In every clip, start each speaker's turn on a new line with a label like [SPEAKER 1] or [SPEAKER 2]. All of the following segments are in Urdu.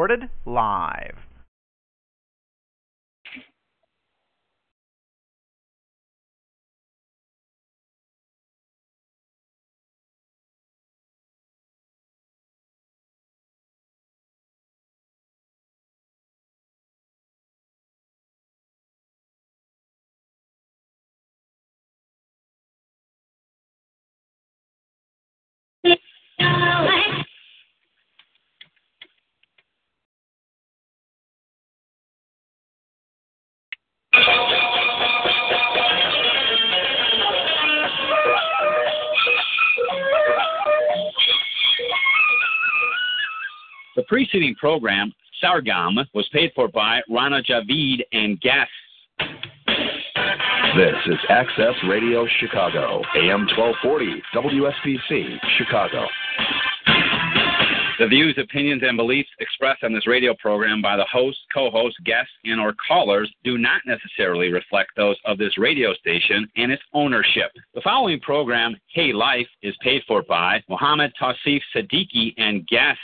[SPEAKER 1] Recorded live.
[SPEAKER 2] Preceding program, Sargam, was paid for by Rana Javid and guests.
[SPEAKER 3] This is Access Radio Chicago, AM 1240, WSBC, Chicago.
[SPEAKER 2] The views, opinions, and beliefs expressed on this radio program by the host, co-host, guests, and or callers do not necessarily reflect those of this radio station and its ownership. The following program, Hey Life, is paid for by Mohammed Tausif Siddiqui and guests.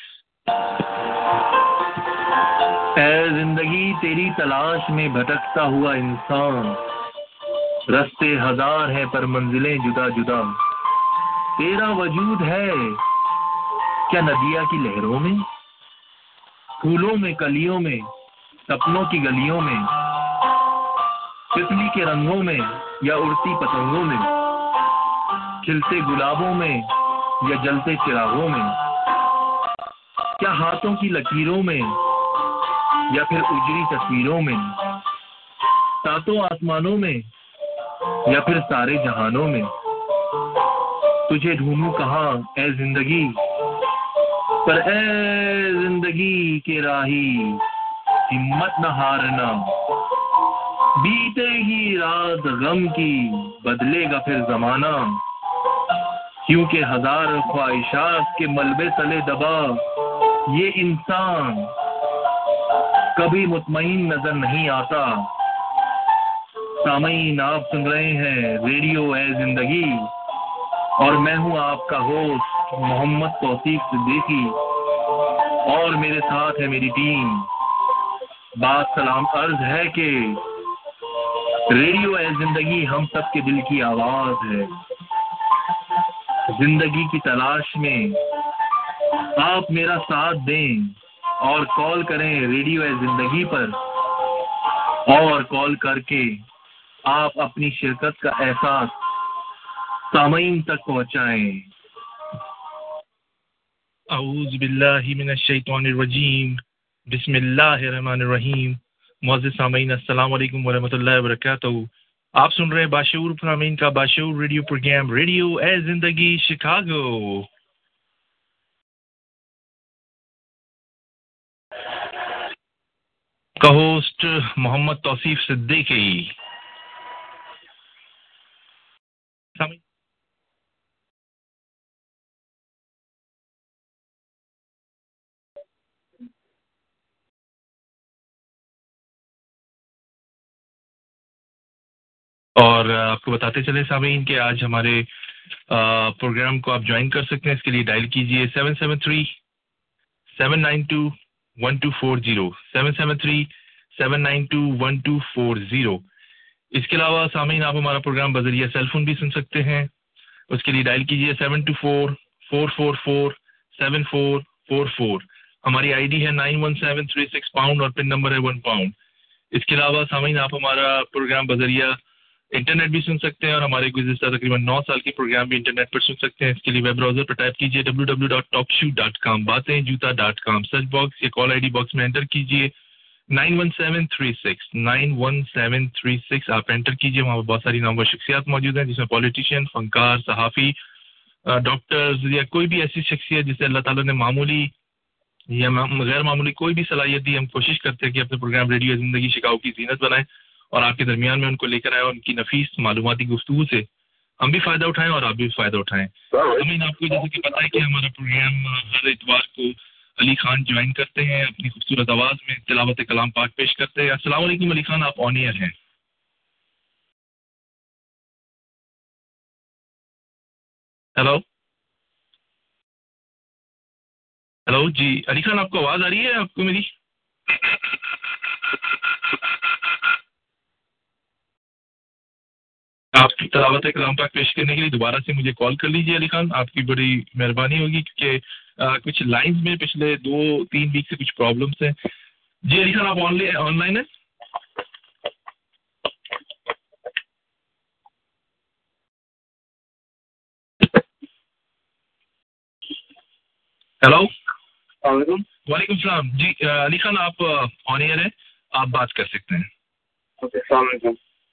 [SPEAKER 4] اے زندگی تیری تلاش میں بھٹکتا ہوا انسان، رستے ہزار ہیں پر منزلیں جدا جدا۔ تیرا وجود ہے کیا ندیا کی لہروں میں؟ پھولوں میں، کلیوں میں، سپنوں کی گلیوں میں تتلی کے رنگوں میں یا اڑتی پتنگوں میں، کھلتے گلابوں میں یا جلتے چراغوں میں؟ کیا ہاتھوں کی لکیروں میں یا پھر اجری تصویروں میں؟ ساتوں آسمانوں میں یا پھر سارے جہانوں میں؟ تجھے ڈھونڈوں کہاں اے زندگی؟ پر اے زندگی کے راہی ہمت نہ ہارنا۔ بیتے گی رات غم کی بدلے گا پھر زمانہ۔ کیونکہ ہزار خواہشات کے ملبے تلے دبا۔ یہ انسان کبھی مطمئن نظر نہیں آتا۔ سامعین، آپ سن رہے ہیں ریڈیو اے زندگی اور میں ہوں آپ کا ہوسٹ محمد توصیف صدیقی اور میرے ساتھ ہے میری ٹیم۔ بات سلام عرض ہے کہ ریڈیو اے زندگی ہم سب کے دل کی آواز ہے۔ زندگی کی تلاش میں آپ میرا ساتھ دیں اور کال کریں ریڈیو اے زندگی پر اور کال کر کے آپ اپنی شرکت کا احساس سامعین تک پہنچائیں۔
[SPEAKER 5] اعوذ باللہ من الشیطان الرجیم۔ بسم اللہ الرحمن الرحیم۔ معزز سامعین، السلام علیکم ورحمۃ اللہ وبرکاتہ۔ آپ سن رہے ہیں باشعور فرامین کا باشعور ریڈیو پروگرام ریڈیو اے زندگی شکاگو۔ کا ہوسٹ محمد توصیف صدیقی اور آپ کو بتاتے چلے سامعین کہ آج ہمارے پروگرام کو آپ جوائن کر سکتے ہیں۔ اس کے لیے ڈائل کیجیے seven seven three, seven nine two one two four zero, seven seven three seven nine two one two four zero اس کے علاوہ سامعین، آپ ہمارا پروگرام بذریعہ سیل فون بھی سن سکتے ہیں۔ اس کے لیے ڈائل کیجیے seven two four four four four seven four four four ہماری آئی ڈی ہے nine one seven three six pound اور پن نمبر ہے ون پاؤنڈ اس کے علاوہ سامعین، آپ ہمارا پروگرام بذریعہ انٹرنیٹ بھی سن سکتے ہیں اور ہمارے گزشتہ تقریباً نو سال کے پروگرام بھی انٹرنیٹ پر سن سکتے ہیں۔ اس کے لیے ویب براؤزر پر ٹائپ کیجیے W W dot top show dot com باتیں جوتا ڈاٹ کام سرچ باکس یا کال آئی ڈی باکس میں انٹر کیجیے nine one seven three six nine one seven three six آپ انٹر کیجیے وہاں پہ بہت ساری نامور شخصیات موجود ہیں جس میں پالیٹیشین فنکار صحافی ڈاکٹرز یا کوئی بھی ایسی شخصیت جسے اللہ تعالیٰ نے معمولی یا غیر معمولی کوئی بھی صلاحیت دی ہم کوشش کرتے ہیں کہ اپنے پروگرام ریڈیو زندگی شکاؤ کی زینت بنائیں اور آپ کے درمیان میں ان کو لے کر آئے اور ان کی نفیس معلوماتی گفتگو سے ہم بھی فائدہ اٹھائیں اور آپ بھی فائدہ اٹھائیں۔ امین آپ کو جیسے کہ پتہ ہے کہ ہمارا پروگرام ہر اتوار کو علی خان جوائن کرتے ہیں، اپنی خوبصورت آواز میں تلاوت کلام پاک پیش کرتے ہیں۔ السلام علیکم علی خان، آپ آن ایئر ہیں۔ ہیلو ہیلو جی علی خان، آپ کو آواز آ رہی ہے؟ آپ کو میری؟ آپ کی تلاوت کلام پاک پیش کرنے کے لیے دوبارہ سے مجھے کال کر لیجیے علی خان آپ کی بڑی مہربانی ہوگی کیونکہ کچھ لائنز میں پچھلے دو تین ویک سے کچھ پرابلمس ہیں۔ جی علی خان آپ آن لائن ہیں؟ ہیلو وعلیکم السلام۔ جی علی خان آپ آن ایئر ہیں۔ آپ بات کر سکتے ہیں۔
[SPEAKER 6] السلام علیکم۔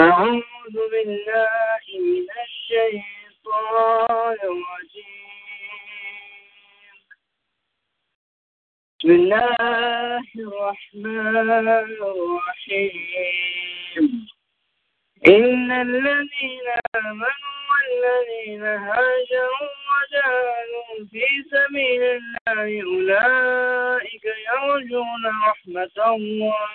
[SPEAKER 6] أعوذ بالله من الشيطان الرجيم. بسم الله الرحمن الرحيم. إن الذين آمنوا والذين هاجروا وجاهدوا في سبيل الله أولئك يرجون رحمة الله.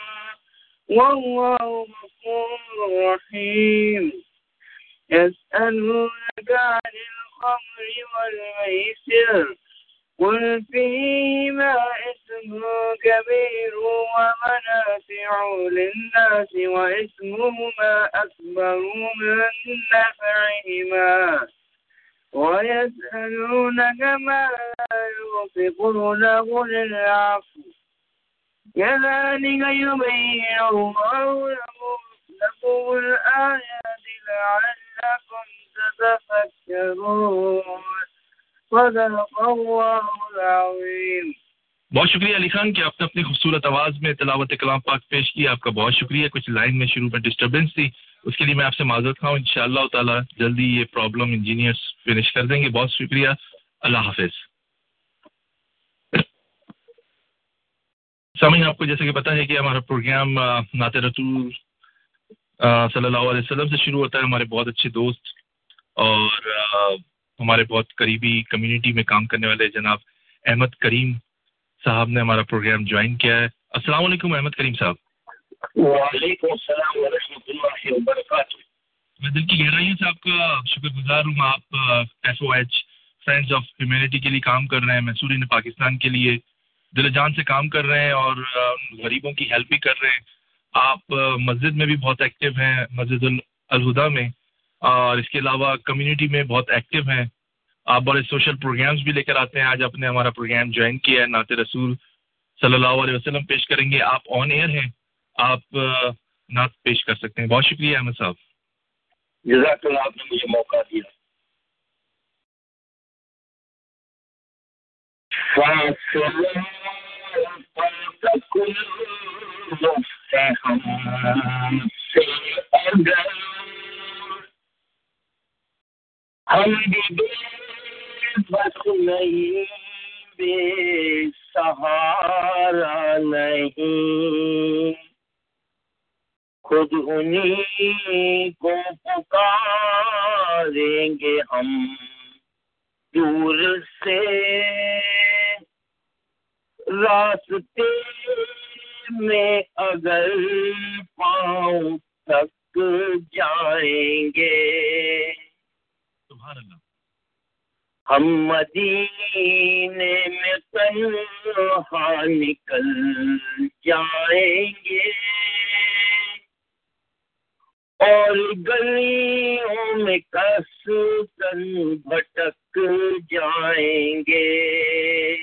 [SPEAKER 6] والله غفور رحيم. يسألونك عن الخمر والميسر. قل فيهما اسم كبير ومنافع للناس واسمهما أكبر من نفعهما. ويسألونك ماذا ينفقون قل العفو. كذلك يبين الله لكم لكم الآيات لعلكم تتفكرون. صدق الله العظيم.
[SPEAKER 5] بہت شکریہ علی خان کہ آپ نے اپنی خوبصورت آواز میں تلاوت کلام پاک پیش کی. آپ کا بہت شکریہ. کچھ لائن میں شروع میں ڈسٹربینس تھی. اس کے لیے میں آپ سے معذرت خواہوں ان شاء اللہ تعالیٰ جلدی یہ پرابلم انجینئرس فنش کر دیں گے۔ بہت شکریہ۔ اللہ حافظ۔ سامعین، آپ کو جیسے کہ پتہ ہے کہ ہمارا پروگرام نعت رسول صلی اللہ علیہ وسلم سے شروع ہوتا ہے۔ ہمارے بہت اچھے دوست اور ہمارے بہت قریبی کمیونٹی میں کام کرنے والے جناب احمد کریم صاحب نے ہمارا پروگرام جوائن کیا ہے۔ السلام علیکم احمد کریم صاحب۔
[SPEAKER 6] وعلیکم السلام ورحمۃ اللہ وبرکاتہ۔
[SPEAKER 5] میں دل کی گہرائیوں سے آپ کا شکر گزار ہوں۔ آپ F O H friends of humanity کے لیے کام کر رہے ہیں مسورین پاکستان کے لیے دل جان سے کام کر رہے ہیں اور غریبوں کی ہیلپ بھی کر رہے ہیں۔ آپ مسجد میں بھی بہت ایکٹیو ہیں، مسجد الہدا میں۔ اور اس کے علاوہ کمیونٹی میں بہت ایکٹیو ہیں۔ آپ بڑے سوشل پروگرامس بھی لے کر آتے ہیں۔ آج آپ نے ہمارا پروگرام جوائن کیا ہے، نعت رسول صلی اللہ علیہ وسلم پیش کریں گے۔ آپ آن ایئر ہیں۔ آپ نعت پیش کر سکتے ہیں۔ بہت شکریہ احمد صاحب۔
[SPEAKER 6] جزاک اللہ آپ نے مجھے موقع دیا۔ ہم بس نہیں بے سہارا نہیں۔ خود انہیں کو پکاریں گے ہم۔ دور سے راستے میں اگر پاؤں تک جائیں گے۔
[SPEAKER 5] سبحان اللہ۔
[SPEAKER 6] ہم مدینے میں تنہا نکل جائیں گے۔ اور گلیوں میں کس کن بھٹک جائیں گے۔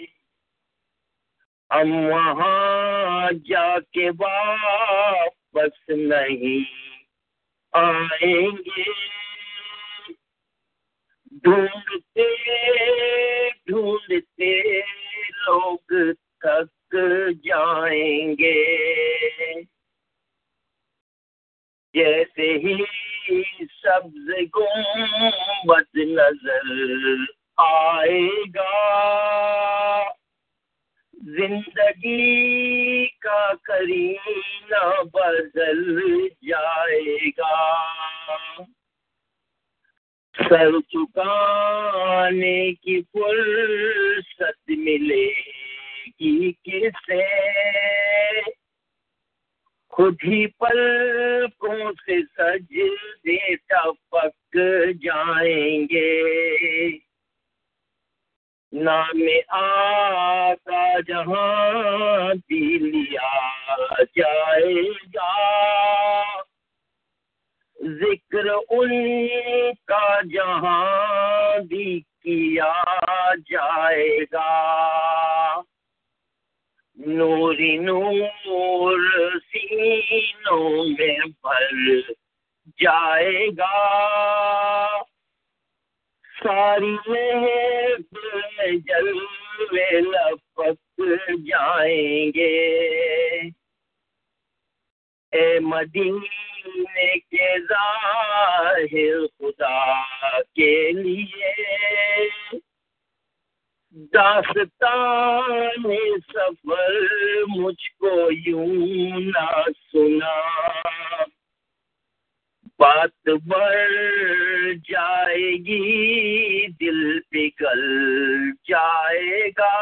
[SPEAKER 6] ہم وہاں جا کے واپس نہیں آئیں گے۔ ڈھونڈتے ڈھونڈتے لوگ تک جائیں گے۔ جیسے ہی سبز گنبد نظر آئے گا۔ زندگی کا کرینہ بدل جائے گا۔ سر چکانے کی فرصت ملے گی کسے؟ خود ہی پلکوں سے سج دیتا پک جائیں گے نام آقا جہاں دلیا جائے گا ذکر ان کا جہاں بھی کیا جائے گا نوری نور سینوں میں بھر جائے گا۔ ساری میں جلوے لپک جائیں گے۔ اے مدینے کے ظاہر خدا کے لیے داستان سفر مجھ کو یوں نہ سنا۔ بات بڑھ جائے گی، دل پگل جائے گا۔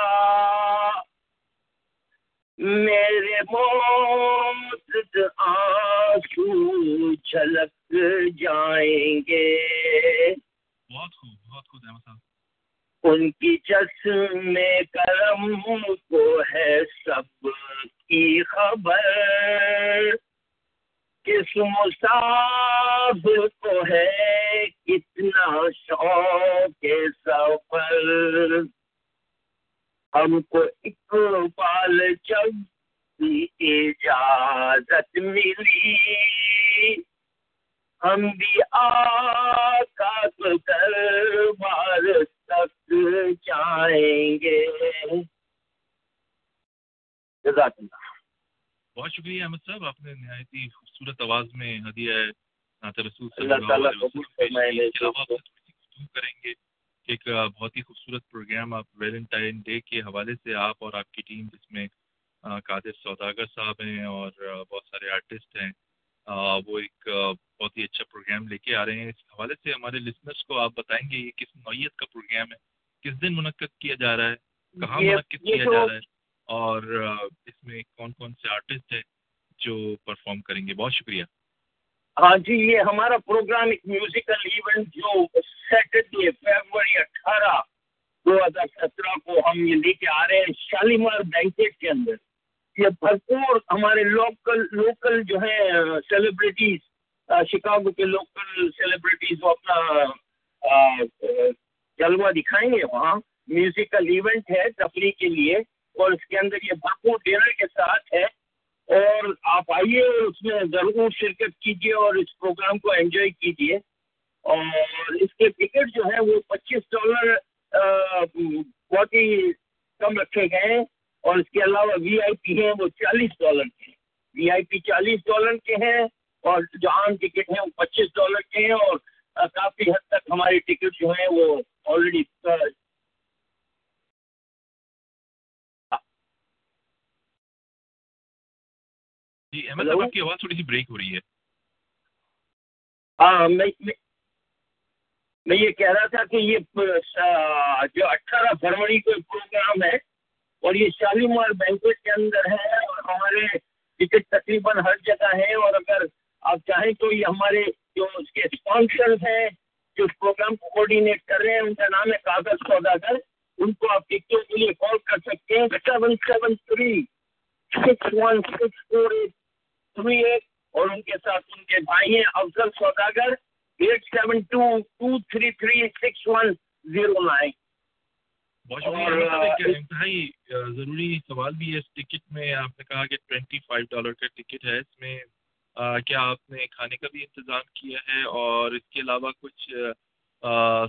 [SPEAKER 6] میرے موت آنسو جھلک جائیں گے۔
[SPEAKER 5] بہت خوب بہت خوب، احمد صاحب۔
[SPEAKER 6] ان کی جسم کرم کو ہے سب کی خبر۔ کس مسافر کو ہے کتنا شوق سفر۔ ہم کو اقبال جب بھی اجازت ملی۔ ہم بھی آقا کو دربار تک جائیں گے۔ جزاک اللہ۔
[SPEAKER 5] بہت شکریہ احمد صاحب آپ نے نہایت ہی خوبصورت آواز میں ہدیہ نعت رسول صلی
[SPEAKER 6] اللہ
[SPEAKER 5] علیہ وسلم کریں گے ایک بہت ہی خوبصورت پروگرام آپ ویلنٹائن ڈے کے حوالے سے آپ اور آپ کی ٹیم جس میں قادر سوداگر صاحب ہیں اور بہت سارے آرٹسٹ ہیں وہ ایک بہت ہی اچھا پروگرام لے کے آ رہے ہیں۔ اس حوالے سے ہمارے لسنرس کو آپ بتائیں گے یہ کس نوعیت کا پروگرام ہے؟ کس دن منعقد کیا جا رہا ہے؟ کہاں منعقد کیا جا رہا ہے؟ اور اس میں کون کون سے آرٹسٹ ہیں جو پرفارم کریں گے؟ بہت شکریہ۔
[SPEAKER 6] ہاں جی یہ ہمارا پروگرام ایک میوزیکل ایونٹ جو سیٹرڈے فیبروری اٹھارہ دو ہزار سترہ کو ہم یہ لے کے آ رہے ہیں شالیمار بینکٹ کے اندر۔ یہ بھرپور ہمارے لوکل لوکل جو ہیں سیلیبریٹیز شکاگو کے لوکل سیلیبریٹیز وہ اپنا جلوہ دکھائیں گے وہاں۔ میوزیکل ایونٹ ہے تفریح کے لیے اور اس کے اندر یہ بھرپور ڈنر کے ساتھ ہے۔ اور آپ آئیے اور اس میں ضرور شرکت کیجیے اور اس پروگرام کو انجوائے کیجیے۔ اور اس کے ٹکٹ جو ہے وہ پچیس ڈالر بہت ہی کم رکھے گئے۔ ہیں اور اس کے علاوہ وی آئی پی ہیں وہ چالیس ڈالر کے ہیں وی آئی پی چالیس ڈالر کے ہیں اور جو عام ٹکٹ ہیں وہ پچیس ڈالر کے ہیں اور کافی حد تک ہماری ٹکٹ جو ہیں وہ آلریڈی
[SPEAKER 5] جی احمد? صاحب آپ کی آواز تھوڑی سی بریک ہو رہی ہے
[SPEAKER 6] ہاں میں میں- یہ کہہ رہا تھا کہ یہ جو اٹھارہ فروری کو پروگرام ہے اور یہ شالیمار بینکٹ کے اندر ہے اور ہمارے ٹکٹ تقریباً ہر جگہ ہے اور اگر آپ چاہیں تو یہ ہمارے جو اس کے اسپانسرز ہیں، جو اس پروگرام کو کوآڈینیٹ کر رہے ہیں، ان کا نام ہے کاغذ سوداگر۔ ان کو آپ ٹکٹوں کے لیے کال کر سکتے ہیں۔ Seven seven three six one six four eight three eight اور ان کے ساتھ ان کے بھائی ہیں Afzal Saudagar. Eight seven two two three three six one zero nine
[SPEAKER 5] بہت شکریہ انتہائی ضروری سوال بھی ہے۔ اس ٹکٹ میں آپ نے کہا کہ ٹوینٹی فائیو ڈالر کا ٹکٹ ہے۔ اس میں کیا آپ نے کھانے کا بھی انتظام کیا ہے؟ اور اس کے علاوہ کچھ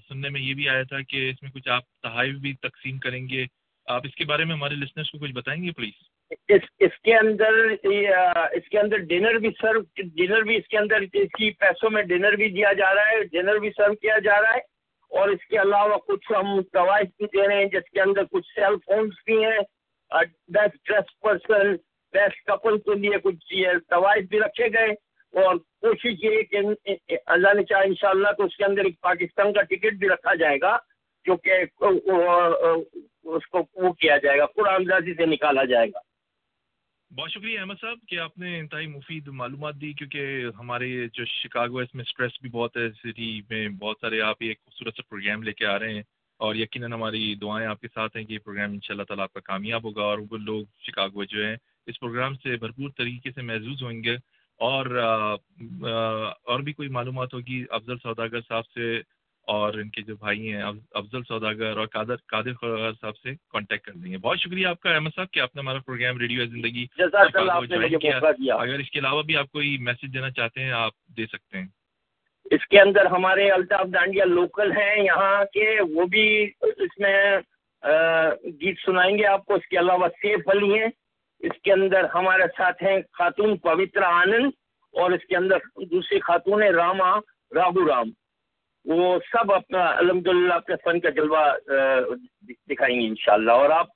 [SPEAKER 5] سننے میں یہ بھی آیا تھا کہ اس میں کچھ آپ تحائف بھی تقسیم کریں گے۔ آپ اس کے بارے میں ہمارے لسنرس کو کچھ بتائیں گے پلیز
[SPEAKER 6] اس اس کے اندر اس کے اندر ڈنر بھی سرو ڈنر بھی اس کے اندر اس کی پیسوں میں ڈنر بھی دیا جا رہا ہے ڈنر بھی سرو کیا جا رہا ہے۔ اور اس کے علاوہ کچھ ہم پروائڈ بھی دے رہے ہیں، جس کے اندر کچھ سیل فونس بھی ہیں۔ Best dress person best couple کے لیے کچھ پروائڈ بھی رکھے گئے۔ اور کوشش یہ کہ اللہ نے چاہا ان شاء اللہ تو اس کے اندر ایک پاکستان کا ٹکٹ بھی رکھا جائے گا، جو کہ اس کو وہ کیا جائے گا قرآن دازی سے نکالا جائے گا۔
[SPEAKER 5] بہت شکریہ احمد صاحب کہ آپ نے انتہائی مفید معلومات دی، کیونکہ ہمارے جو شکاگو ہے، اس میں اسٹریس بھی بہت ہے سٹی میں بہت سارے آپ ایک خوبصورت سا پروگرام لے کے آ رہے ہیں اور یقیناً ہماری دعائیں آپ کے ساتھ ہیں کہ یہ پروگرام ان شاء اللہ تعالیٰ آپ کا کامیاب ہوگا اور وہ لوگ شکاگو جو ہیں، اس پروگرام سے بھرپور طریقے سے محظوظ ہوئیں گے اور اور بھی کوئی معلومات ہوگی، افضل سوداگر صاحب سے اور ان کے جو بھائی ہیں افضل سوداگر اور قادر قادر صاحب سے کانٹیکٹ کر دیں گے بہت شکریہ آپ کا احمد صاحب کہ آپ نے ہمارا پروگرام ریڈیو زندگی اگر اس کے علاوہ بھی آپ کوئی میسج دینا چاہتے ہیں آپ دے سکتے ہیں۔
[SPEAKER 6] اس کے اندر ہمارے الطاف ڈانڈیا لوکل ہیں یہاں کے وہ بھی اس میں گیت سنائیں گے آپ کو۔ اس کے علاوہ سیف علی ہیں۔ اس کے اندر ہمارے ساتھ ہیں خاتون پوترا آنند اور اس کے اندر دوسری خاتون ہے راما راہو رام۔ وہ سب اپنا الحمد للہ اپنے فن کا جلوہ دکھائیں گے انشاءاللہ اور آپ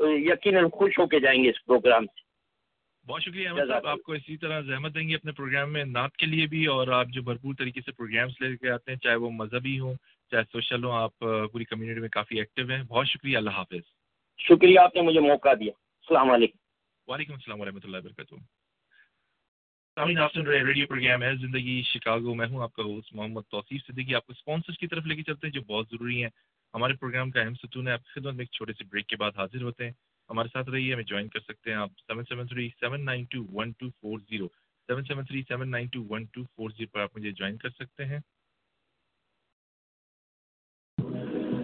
[SPEAKER 6] یقیناً خوش ہو کے جائیں گے اس پروگرام سے۔
[SPEAKER 5] بہت شکریہ احمد صاحب آپ کو اسی طرح زحمت دیں گے اپنے پروگرام میں نعت کے لیے بھی اور آپ جو بھرپور طریقے سے پروگرامس لے کے آتے ہیں چاہے وہ مذہبی ہوں چاہے سوشل ہوں آپ پوری کمیونٹی میں کافی ایکٹیو ہیں۔ بہت شکریہ اللہ حافظ۔
[SPEAKER 6] شکریہ آپ نے مجھے موقع دیا۔ السلام علیکم۔
[SPEAKER 5] وعلیکم السلام ورحمۃ اللہ وبرکاتہ۔ سامعین آپ سن رہے ریڈیو پروگرام ہے زندگی شکاگو میں ہوں آپ کا ہوسٹ محمد توصیف صدیقی آپ کو اسپانسرس کی طرف لے کے چلتے ہیں جو بہت ضروری ہیں۔ ہمارے پروگرام کا اہم ستون ہے آپ کی خدمت میں ایک چھوٹے سے بریک کے بعد حاضر ہوتے ہیں۔ ہمارے ساتھ رہیے ہمیں جوائن کر سکتے ہیں آپ۔ Seven seven three seven nine two one two four zero seven seven three seven nine two one two four zero پر آپ مجھے جوائن کر سکتے ہیں۔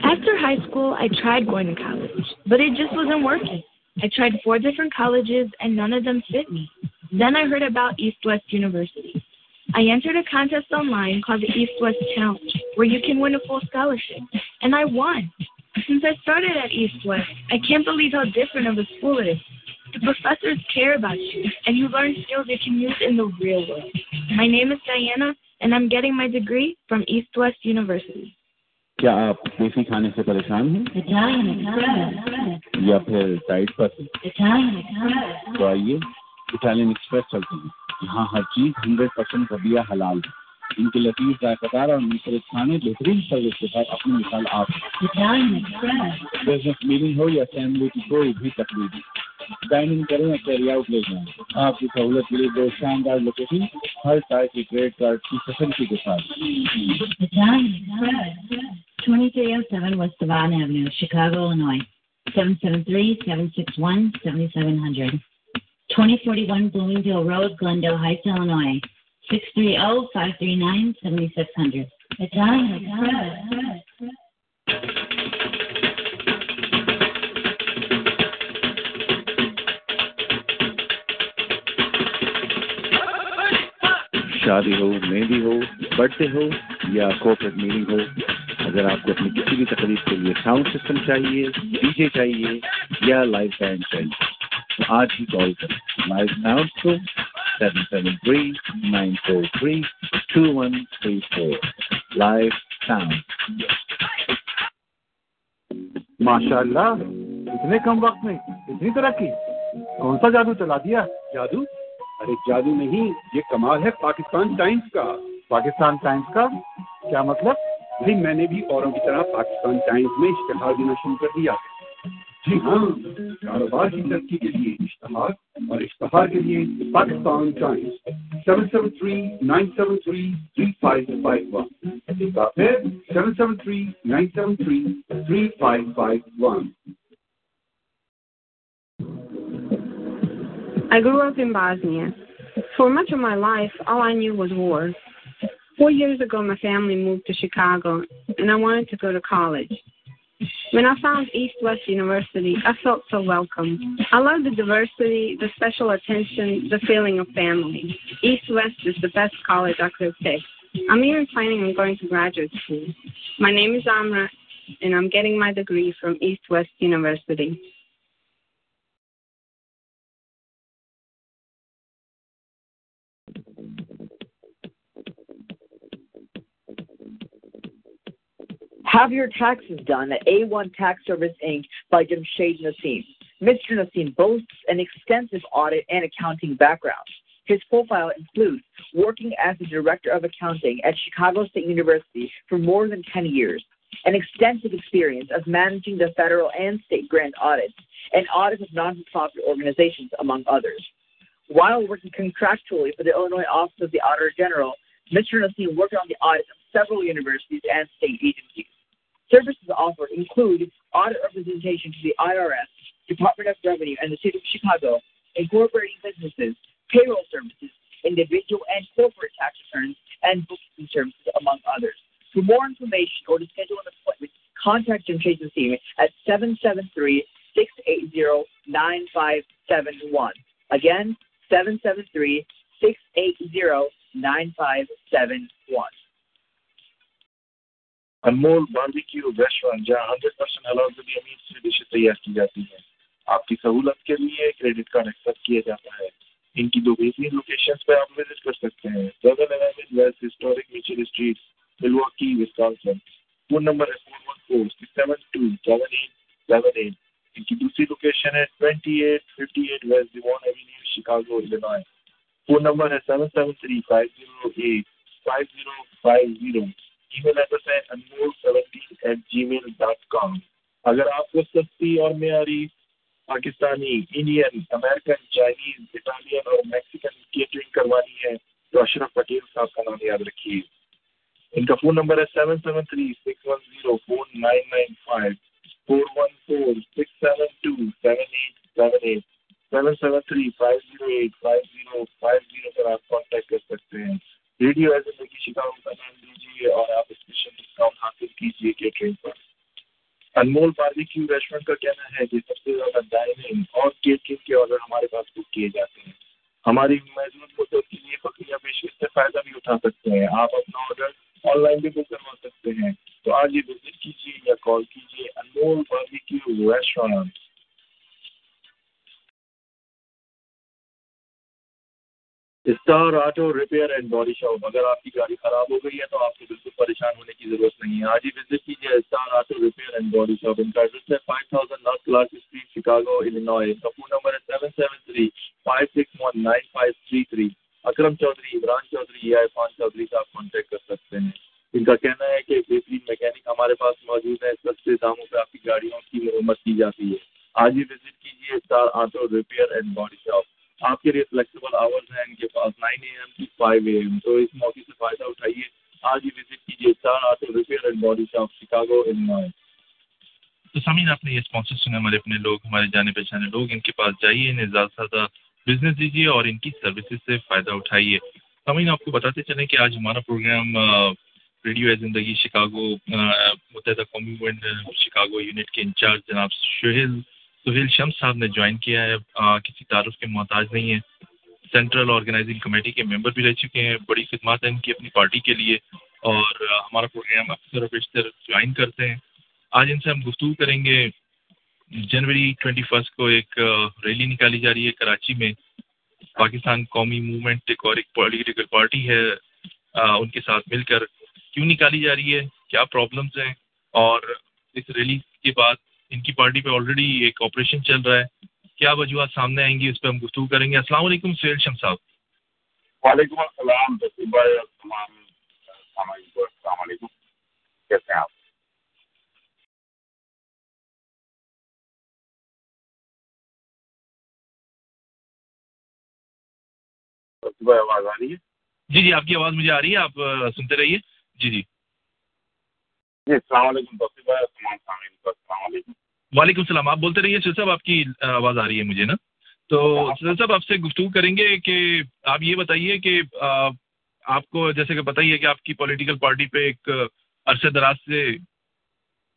[SPEAKER 7] After high school, I tried going to college, but it just wasn't working. I tried four different colleges, and none of them fit me. Then I heard about East West University. I entered a contest online called the East West Challenge, where you can win a full scholarship, and I won. Since I started at East West, I can't believe how different of a school it is. The professors care about you, and you learn skills you can use in the real world. My name is Diana, and I'm getting my degree from East West University.
[SPEAKER 8] کیا آپ دیسی کھانے سے پریشان ہیں؟ یا پھر ڈائٹ پر تو آئیے اٹالین ایکسپریس چلتے ہیں۔ یہاں ہر چیز ہنڈریڈ پرسینٹ ربیہ حلال ہے۔ ان کے لطیف ذائقہ دار اور منفرد کھانے بہترین سروس کے ساتھ اپنی مثال آپ بزنس میٹنگ ہو یا فیملی کی کوئی بھی تقریب ڈائننگ کریں یا کیری آؤٹ لے جائیں آپ کی سہولت کے لیے دو شاندار لوکیشن ہر ٹائپ کی کریڈٹ کارڈ کی فیسلٹی کے ساتھ
[SPEAKER 9] 2307 West Devon Avenue, Chicago, Illinois. 773-761-7700. 2041 Bloomingdale Road, Glendale Heights, Illinois. 630-539-7600. Italian, Italian.
[SPEAKER 8] شادی ہو مہندی ہو برتھ ڈے ہو یا کوپریٹ میٹنگ ہو اگر آپ کو اپنی کسی بھی تقریب کے لیے ساؤنڈ سسٹم چاہیے ڈی جے چاہیے یا آج ہی کال کریں۔ کو seven seven three nine four three two one three four live sound
[SPEAKER 10] ماشاء اللہ اتنے کم وقت میں اتنی ترقی۔ کون سا جادو چلا دیا؟
[SPEAKER 11] جادو؟ ارے جادو نہیں یہ کمال ہے پاکستان ٹائمز کا۔
[SPEAKER 10] پاکستان ٹائمز کا؟ کیا مطلب؟
[SPEAKER 11] بھائی میں نے بھی اوروں کی طرح پاکستان ٹائمز میں اشتہار دینا شروع کر دیا۔ جی ہاں کاروبار کی ترقی کے لیے اشتہار اور اشتہار کے لیے Pakistan times seven seven three nine seven three three five five one seven seven three nine seven three three five five one
[SPEAKER 12] I grew up in Bosnia. For much of my life, all I knew was war. Four years ago, my family moved to Chicago, and I wanted to go to college. When I found East West University, I felt so welcome. I love the diversity, the special attention, the feeling of family. East West is the best college I could have picked. I'm even planning on going to graduate school. My name is Amra, and I'm getting my degree from East West University.
[SPEAKER 13] Have your taxes done at A1 Tax Service Inc. by Jamshed Nassim. Mr. Nassim boasts an extensive audit and accounting background. His profile includes working as the Director of Accounting at Chicago State University for more than 10 years, an extensive experience of managing the federal and state grant audits, and audits of non-profit organizations, among others. While working contractually for the Illinois Office of the Auditor General, Mr. Nassim worked on the audits of several universities and state agencies. Services offered include audit representation to the IRS, Department of Revenue, and the City of Chicago, incorporating businesses, payroll services, individual and corporate tax returns, and bookkeeping services, among others. For more information or to schedule an appointment, contact Jim Chase Nassim at 773 680 9571. Again, 773 680 9571.
[SPEAKER 5] Anmol barbecue restaurant جہاں ہنڈریڈ پرسینٹ حلال امید سے ڈشیں تیار کی جاتی ہیں آپ کی سہولت کے لیے کریڈٹ کارڈ ایکسپٹ کیا جاتا ہے۔ ان کی دو بہترین لوکیشنز پہ آپ وزٹ کر سکتے ہیں۔ Seven eleven west historic Mitchell street Milwaukee Wisconsin phone number ہے four one four six seven two seven eight seven eight ان کی دوسری لوکیشن ہے twenty eight fifty eight west Devon avenue Chicago Illinois phone number ہے seven seven three five zero eight five zero five zero email address ہے Anmol seventeen at Gmail dot com اگر آپ کو سستی اور معیاری Pakistani Indian American Chinese Italian اور میکسیکن کیٹرنگ کروانی ہے، تو اشرف پٹیل صاحب کا نام یاد رکھیے۔ ان کا فون نمبر ہے seven seven three six one zero four nine nine five four one four six seven two seven eight seven eight seven seven three five zero eight five zero five zero پر آپ کانٹیکٹ کر سکتے ہیں۔ ریڈیو ایز زندگی شکاگو کا نام دیجیے اور آپ اسپیشل ڈسکاؤنٹ حاصل کیجیے کیٹرنگ پر۔ انمول باربیکیو ریسٹورینٹ کا کہنا ہے کہ سب سے زیادہ ڈائننگ اور کیٹرنگ کے آرڈر ہمارے پاس بک کیے جاتے ہیں۔ ہماری محدود مدت کے لیے بکریاں پیشکش سے فائدہ بھی اٹھا سکتے ہیں۔ آپ اپنا آرڈر آن لائن بھی بک کروا سکتے ہیں۔ تو آج یہ وزٹ کیجیے یا کال کیجیے Anmol barbecue restaurant star auto repair and body shop اگر آپ کی گاڑی خراب ہو گئی ہے تو آپ کو بالکل پریشان ہونے کی ضرورت نہیں ہے۔ آج ہی وزٹ کیجیے star auto repair and body shop ان کا ایڈریس ہے five thousand north class street Chicago Illinois ان کا فون نمبر ہے seven seven three five six one nine five three three Akram Chaudhry, Imran Chaudhry یا عرفان چودھری سے آپ کانٹیکٹ کر سکتے ہیں۔ ان کا کہنا ہے کہ بہترین میکینک ہمارے پاس موجود ہے۔ سستے داموں پہ آپ کی گاڑیوں کی مرمت کی جاتی ہے۔ آج ہی وزٹ کیجیے star auto repair and body shop آپ کے لیے فلیکسیبل آورز ہیں، ان کے پاس nine A M to five A M تو اس موقع سے فائدہ اٹھائیے۔ آج ہی وزٹ کیجیے۔ Star auto repair and body shop Chicago Illinois
[SPEAKER 14] تو سامعین آپ نے یہ اسپانسر سنا ہمارے اپنے لوگ، ہمارے جانے پہچانے لوگ، ان کے پاس جائیے، انہیں زیادہ سے زیادہ بزنس دیجیے اور ان کی سروسز سے فائدہ اٹھائیے۔ سامعین آپ کو بتاتے چلیں کہ آج ہمارا پروگرام ریڈیو ہے زندگی شکاگو متحدہ قومی شکاگو یونٹ کے انچارج جناب سہیل سہیل شمس صاحب نے جوائن کیا ہے. کسی تعارف کے محتاج نہیں ہیں. سینٹرل آرگنائزنگ کمیٹی کے ممبر بھی رہ چکے ہیں. بڑی خدمات ہیں ان کی اپنی پارٹی کے لیے. اور ہمارا پروگرام اکثر و بیشتر جوائن کرتے ہیں. آج ان سے ہم گفتگو کریں گے. جنوری ٹوینٹی فسٹ کو ایک ریلی نکالی جا رہی ہے کراچی میں. پاکستان قومی موومنٹ ایک اور ایک پولیٹیکل پارٹی ہے ان کے ساتھ مل کر کیوں نکالی جا رہی ہے؟ کیا پرابلمس ہیں؟ اور اس ریلی کے بعد ان کی پارٹی پہ آلریڈی ایک آپریشن چل رہا ہے۔ کیا وجوہات سامنے آئیں گی اس پہ ہم گفتگو کریں گے۔ السلام علیکم سہیل شم صاحب۔
[SPEAKER 15] وعلیکم السلام بھائی تمام السلام علیکم کیسے ہیں آپ؟ آواز آ رہی ہے؟
[SPEAKER 14] جی جی آپ کی آواز مجھے آ رہی ہے آپ سنتے رہیے۔ جی جی۔
[SPEAKER 15] جی السلام علیکم بھائی تمام سامعین کو السلام علیکم۔
[SPEAKER 14] وعلیکم السلام۔ آپ بولتے رہیے سر صاحب، آپ کی آواز آ رہی ہے مجھے نا؟ تو سر صاحب، آپ سے گفتگو کریں گے کہ آپ یہ بتائیے کہ آپ کو جیسے کہ بتائیے کہ آپ کی پولیٹیکل پارٹی پہ ایک عرصے دراز سے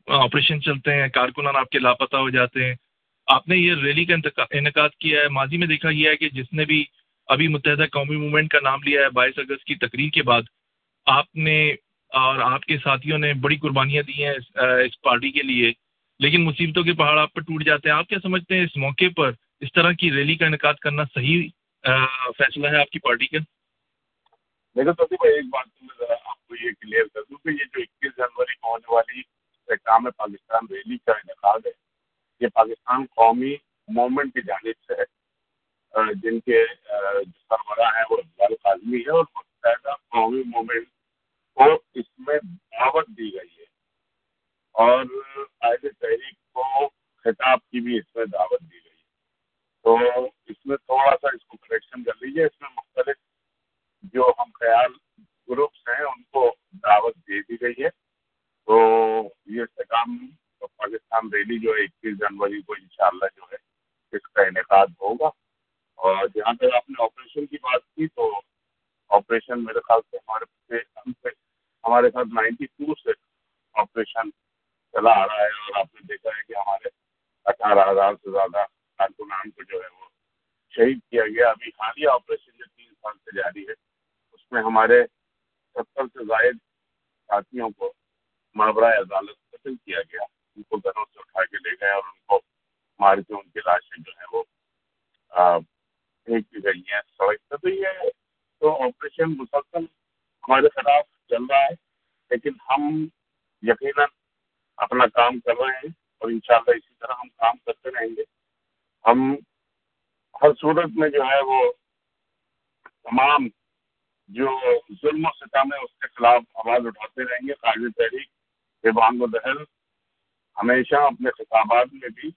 [SPEAKER 14] آپریشن چلتے ہیں، کارکنان آپ کے لاپتہ ہو جاتے ہیں۔ آپ نے یہ ریلی کا انعقاد کیا ہے۔ ماضی میں دیکھا گیا ہے کہ جس نے بھی ابھی متحدہ قومی موومنٹ کا نام لیا ہے، بائیس اگست کی تقریر کے بعد آپ نے اور آپ کے ساتھیوں نے بڑی قربانیاں دی ہیں اس پارٹی کے لیے۔ لیکن مصیبتوں کے پہاڑ آپ پر ٹوٹ جاتے ہیں۔ آپ کیا سمجھتے ہیں اس موقع پر اس طرح کی ریلی کا انعقاد کرنا صحیح فیصلہ ہے آپ کی پارٹی کا؟
[SPEAKER 15] دیکھو تو میں ایک بات ذرا آپ کو یہ کلیئر کر دوں کہ یہ جو اکیس جنوری کو ہونے والی
[SPEAKER 16] اقدام پاکستان ریلی کا انعقاد ہے، یہ پاکستان قومی موومنٹ کی جانب سے ہے۔ جن کے سربراہ ہیں وہ اقبال قاظمی ہے اور قومی موومنٹ کو اس میں دعوت دی گئی ہے۔ اور اہل تحریک کو خطاب کی بھی اس میں دعوت دی گئی ہے۔ تو اس میں تھوڑا سا اس کو کریکشن کر لیجیے اس میں مختلف جو ہم خیال گروپس ہیں، ان کو دعوت دے دی گئی ہے۔ تو یہ استحکام پاکستان ریلی جو ہے، اکیس جنوری کو ہمارے ستر سے زائد ساتھیوں کو مابرائے عدالت قتل کیا گیا، ان کو گھروں سے اٹھا کے لے گئے اور ان کو مار کے ان کی لاشیں جو ہیں وہ پھینک دی گئی ہیں، سڑک تو یہ تو آپریشن مسلسل ہمارے خلاف چل رہا ہے، لیکن ہم یقیناً اپنا کام کر رہے ہیں اور انشاءاللہ اسی طرح ہم کام کرتے رہیں گے۔ ہم ہر صورت میں جو ہے ہمیشہ اپنے خطابات میں بھی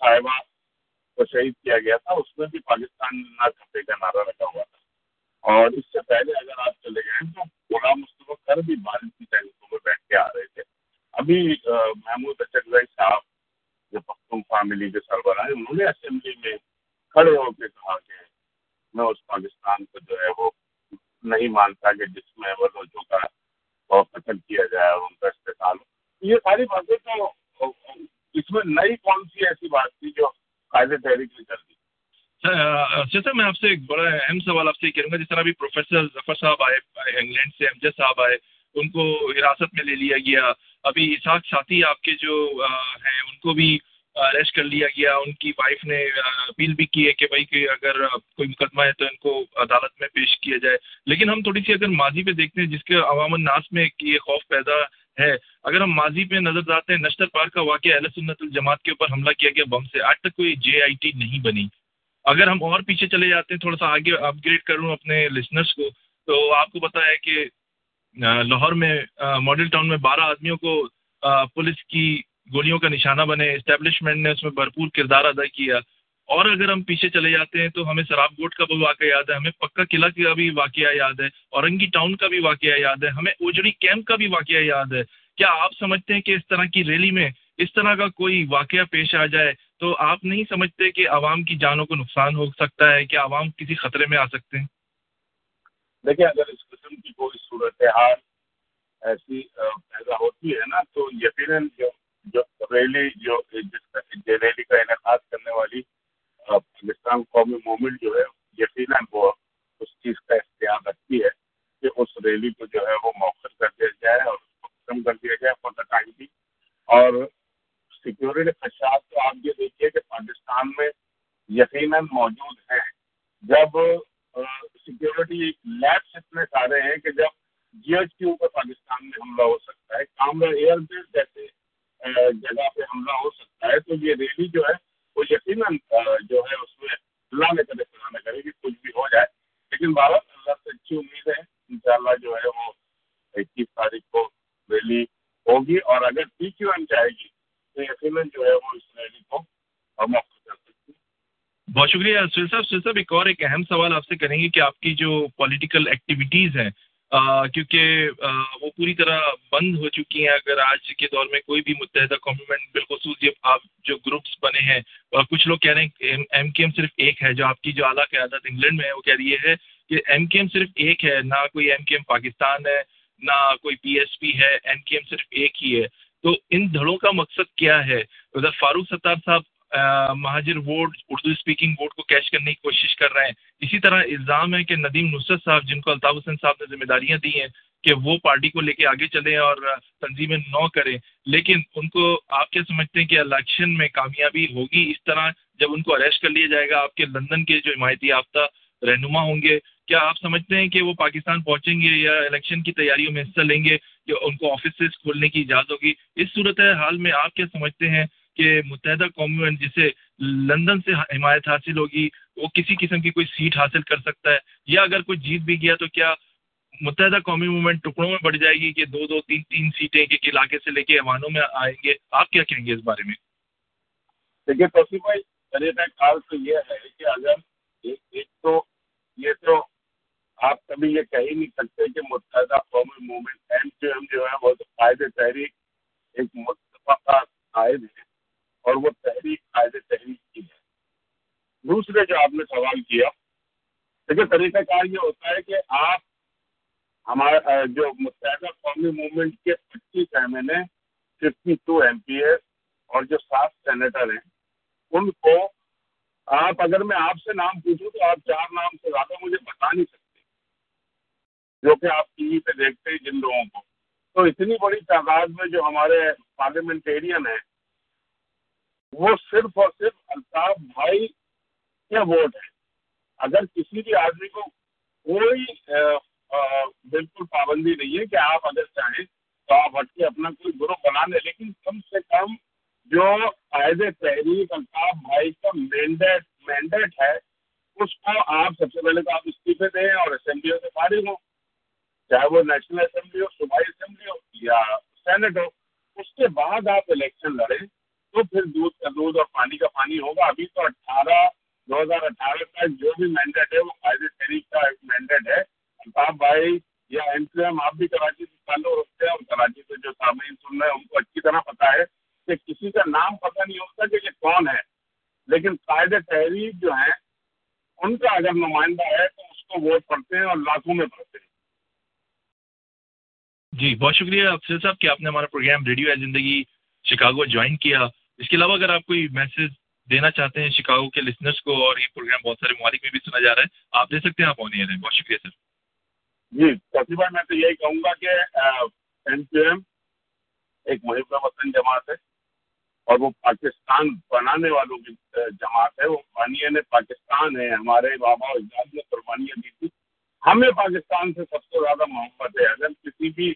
[SPEAKER 16] صاحبہ کو شہید کیا گیا تھا، اس میں بھی پاکستان نہ کھپے کا نعرہ رکھا ہوا تھا۔ اور اس سے پہلے اگر آپ چلے گئے تو غلام مصطفیٰ کر بھی بھارت کی تحریکوں میں بیٹھ کے آ رہے تھے۔ ابھی محمود اچکزائی صاحب جو پختون فاملی کے سربراہ ہیں، انہوں نے اسمبلی میں کھڑے ہو کے کہا کہ
[SPEAKER 5] میں اس پاکستان کو جو ہے وہ نہیں مانتا کہ جس میں وہ لوگوں کا قتل کیا جائے اور ان کا استقال ہو۔ یہ ساری باتیں تو اس میں نئی سے تحریک نکل دی۔ سر سر میں آپ سے ایک بڑا اہم سوال آپ سے یہ کروں گا، جس طرح ابھی پروفیسر ظفر صاحب آئے انگلینڈ سے، امجد صاحب آئے، ان کو حراست میں لے لیا گیا۔ ابھی اسحاق ساتھی آپ کے جو ہیں، ان کو بھی اریسٹ کر لیا گیا۔ ان کی وائف نے اپیل بھی کی ہے کہ بھائی کہ اگر کوئی مقدمہ ہے تو ان کو عدالت میں پیش کیا جائے۔ لیکن ہم تھوڑی سی اگر ماضی پہ دیکھتے ہیں، جس کے عوام الناس میں یہ خوف پیدا ہے اگر ہم ماضی پہ نظر ڈالتے ہیں، نشتر پارک کا واقعہ اہل سنت الجماعت کے اوپر حملہ کیا گیا، بم سے آج تک کوئی جے آئی ٹی نہیں بنی۔ اگر ہم اور پیچھے چلے جاتے ہیں، تھوڑا سا آگے اپ گریڈ کروں اپنے لسنرس کو، تو آپ کو پتا ہے کہ لاہور میں ماڈل ٹاؤن میں بارہ آدمیوں کو پولیس کی گولیوں کا نشانہ بنے اسٹیبلشمنٹ نے اس میں بھرپور کردار ادا کیا۔ اور اگر ہم پیچھے چلے جاتے ہیں، تو ہمیں سراب گوٹ کا بھی واقعہ یاد ہے، ہمیں پکا قلعہ کا بھی واقعہ یاد ہے، اورنگی ٹاؤن کا بھی واقعہ یاد
[SPEAKER 16] ہے، ہمیں اوجڑی کیمپ کا بھی واقعہ یاد ہے۔ کیا آپ سمجھتے ہیں کہ اس طرح کی ریلی میں اس طرح کا کوئی واقعہ پیش آ جائے تو آپ نہیں سمجھتے کہ عوام کی جانوں کو نقصان ہو سکتا ہے کہ عوام کسی خطرے میں آ سکتے ہیں؟ دیکھیں، اگر اس قسم کی کوئی صورتحال ایسی پیدا ہوتی ہے نا، تو یقیناً جو جو ریلی، جو جس ریلی کا انعقاد کرنے والی پاکستان قومی موومنٹ جو ہے، یقیناً وہ اس چیز کا اختیار رکھتی ہے کہ اس ریلی کو جو ہے وہ موخر کر دیا جائے اور ختم کر دیا گیا فور دا ٹائم بھی اور سیکیورٹی خدشات تو آپ یہ دیکھیے کہ پاکستان میں یقیناً موجود ہیں۔ جب سیکیورٹی لیبس اتنے سارے ہیں کہ جب جی ایچ کے اوپر پاکستان میں حملہ ہو سکتا ہے کامرا ایئر بیس جیسے جگہ پہ حملہ ہو سکتا ہے، تو یہ ریلی جو
[SPEAKER 5] ہے شکریہ سہیل صاحب سہیل صاحب ایک اور ایک اہم سوال آپ سے کریں گے کہ آپ کی جو پولیٹیکل ایکٹیویٹیز ہیں کیونکہ وہ پوری طرح بند ہو چکی ہیں۔ اگر آج کے دور میں کوئی بھی متحدہ قومنٹ بالخصوص جب آپ جو گروپس بنے ہیں کچھ لوگ کہہ رہے ہیں ایم کے ایم صرف ایک ہے۔ جو آپ کی جو اعلیٰ قیادت انگلینڈ میں ہے، وہ کہہ رہی ہے کہ ایم کے ایم صرف ایک ہے، نہ کوئی ایم کے ایم پاکستان ہے، نہ کوئی پی ایس پی ہے ایم کے ایم صرف ایک ہی ہے۔ تو ان دھڑوں کا مقصد کیا ہے؟ ادھر فاروق ستار صاحب مہاجر ووٹ، اردو اسپیکنگ ووٹ کو کیش کرنے کی کوشش کر رہے ہیں۔ اسی طرح الزام ہے کہ ندیم نصرت صاحب، جن کو الطاف حسین صاحب نے ذمہ داریاں دی ہیں کہ وہ پارٹی کو لے کے آگے چلیں اور تنظیمیں نو کریں۔ لیکن ان کو آپ کیا سمجھتے ہیں کہ الیکشن میں کامیابی ہوگی؟ اس طرح جب ان کو اریسٹ کر لیا جائے گا، آپ کے لندن کے جو حمایتی یافتہ رہنما ہوں گے، کیا آپ سمجھتے ہیں کہ وہ پاکستان پہنچیں گے یا الیکشن کی تیاریوں میں حصہ لیں گے کہ ان کو آفیسز کھولنے کی اجازت ہوگی؟ اس صورت حال میں آپ کیا سمجھتے ہیں؟ کہ متحدہ قومی جسے لندن سے حمایت حاصل ہوگی، وہ کسی قسم کی کوئی سیٹ حاصل کر سکتا ہے؟ یا اگر کوئی جیت بھی گیا تو کیا متحدہ قومی موومنٹ ٹکڑوں میں بڑھ جائے گی کہ دو دو تین تین سیٹیں ایک علاقے سے لے کے ایوانوں میں آئیں گے؟ آپ کیا کہیں گے اس بارے میں؟
[SPEAKER 16] دیکھیے توصیف بھائی طریقہ کار تو یہ ہے کہ اگر ایک تو یہ تو آپ کبھی یہ کہہ ہی نہیں سکتے کہ متحدہ قومی موومنٹ ایم کیو ایم جو ہے وہ تو قائد تحریک ایک متفقہ قائد ہے اور وہ تحریک قائد تحریک کی ہے۔ دوسرے جو آپ نے سوال کیا دیکھیے طریقہ کار یہ ہوتا ہے کہ آپ ہمارا جو متحدہ قومی موومنٹ کے پچیس M N A fifty two M P S اور جو سات سینیٹر ہیں، ان کو آپ، اگر میں آپ سے نام پوچھوں تو آپ چار نام سے زیادہ مجھے بتا نہیں سکتے، جو کہ آپ ٹی وی پہ دیکھتے ہیں جن لوگوں کو۔ تو اتنی بڑی تعداد میں جو ہمارے پارلیمنٹیرین ہیں وہ صرف اور صرف الطاف بھائی کے ووٹ ہے اگر کسی بھی آدمی کو کوئی بالکل پابندی نہیں ہے کہ آپ اگر چاہیں تو آپ ہٹ کے اپنا کوئی گروپ بنا لیں، لیکن کم سے کم جو قائد تحریک الطاف بھائی کا مینڈیٹ مینڈیٹ ہے، اس کو آپ سب سے پہلے تو آپ استعفے دیں اور اسمبلیوں سے فارغ ہوں۔ چاہے وہ نیشنل اسمبلی ہو، صوبائی اسمبلی ہو یا سینٹ ہو، اس کے بعد آپ الیکشن لڑیں۔ تو پھر دودھ کا دودھ اور پانی کا پانی ہوگا۔ ابھی تو اٹھارہ، دو ہزار اٹھارہ تک جو بھی مینڈیٹ ہے، وہ قائد تحریک کا ایک مینڈیٹ ہے۔ الطاف بھائی یا ایم سی ایم آپ بھی کراچی سے تعلق رکھتے ہیں اور کراچی سے جو سامعین سن رہے ہیں، ان کو اچھی طرح پتا ہے کہ کسی کا نام پتہ نہیں ہوتا کہ یہ کون ہے۔ لیکن قائد تحریک جو ہیں، ان کا اگر نمائندہ ہے تو اس کو ووٹ پڑتے ہیں اور لاکھوں میں پڑتے ہیں۔
[SPEAKER 5] جی بہت شکریہ۔ افسر صاحب، کہ آپ نے ہمارا پروگرام ریڈیو ہے زندگی شکاگو جوائن کیا۔ اس کے علاوہ اگر آپ کوئی میسج دینا چاہتے ہیں شکاگو کے لسنرس کو اور یہ پروگرام بہت سارے ممالک میں بھی سنا جا رہا ہے، آپ دے سکتے ہیں آپ آنی بہت شکریہ سر۔
[SPEAKER 16] جی سبھی بھائی میں تو یہی کہوں گا کہ این پی ایم ایک محب وطن جماعت ہے اور وہ پاکستان بنانے والوں کی جماعت ہے۔ وہ بانی پاکستان ہے، ہمارے بابا اجداد نے قربانیاں دی تھی۔ ہمیں پاکستان سے سب سے زیادہ محبت ہے۔ اگر کسی بھی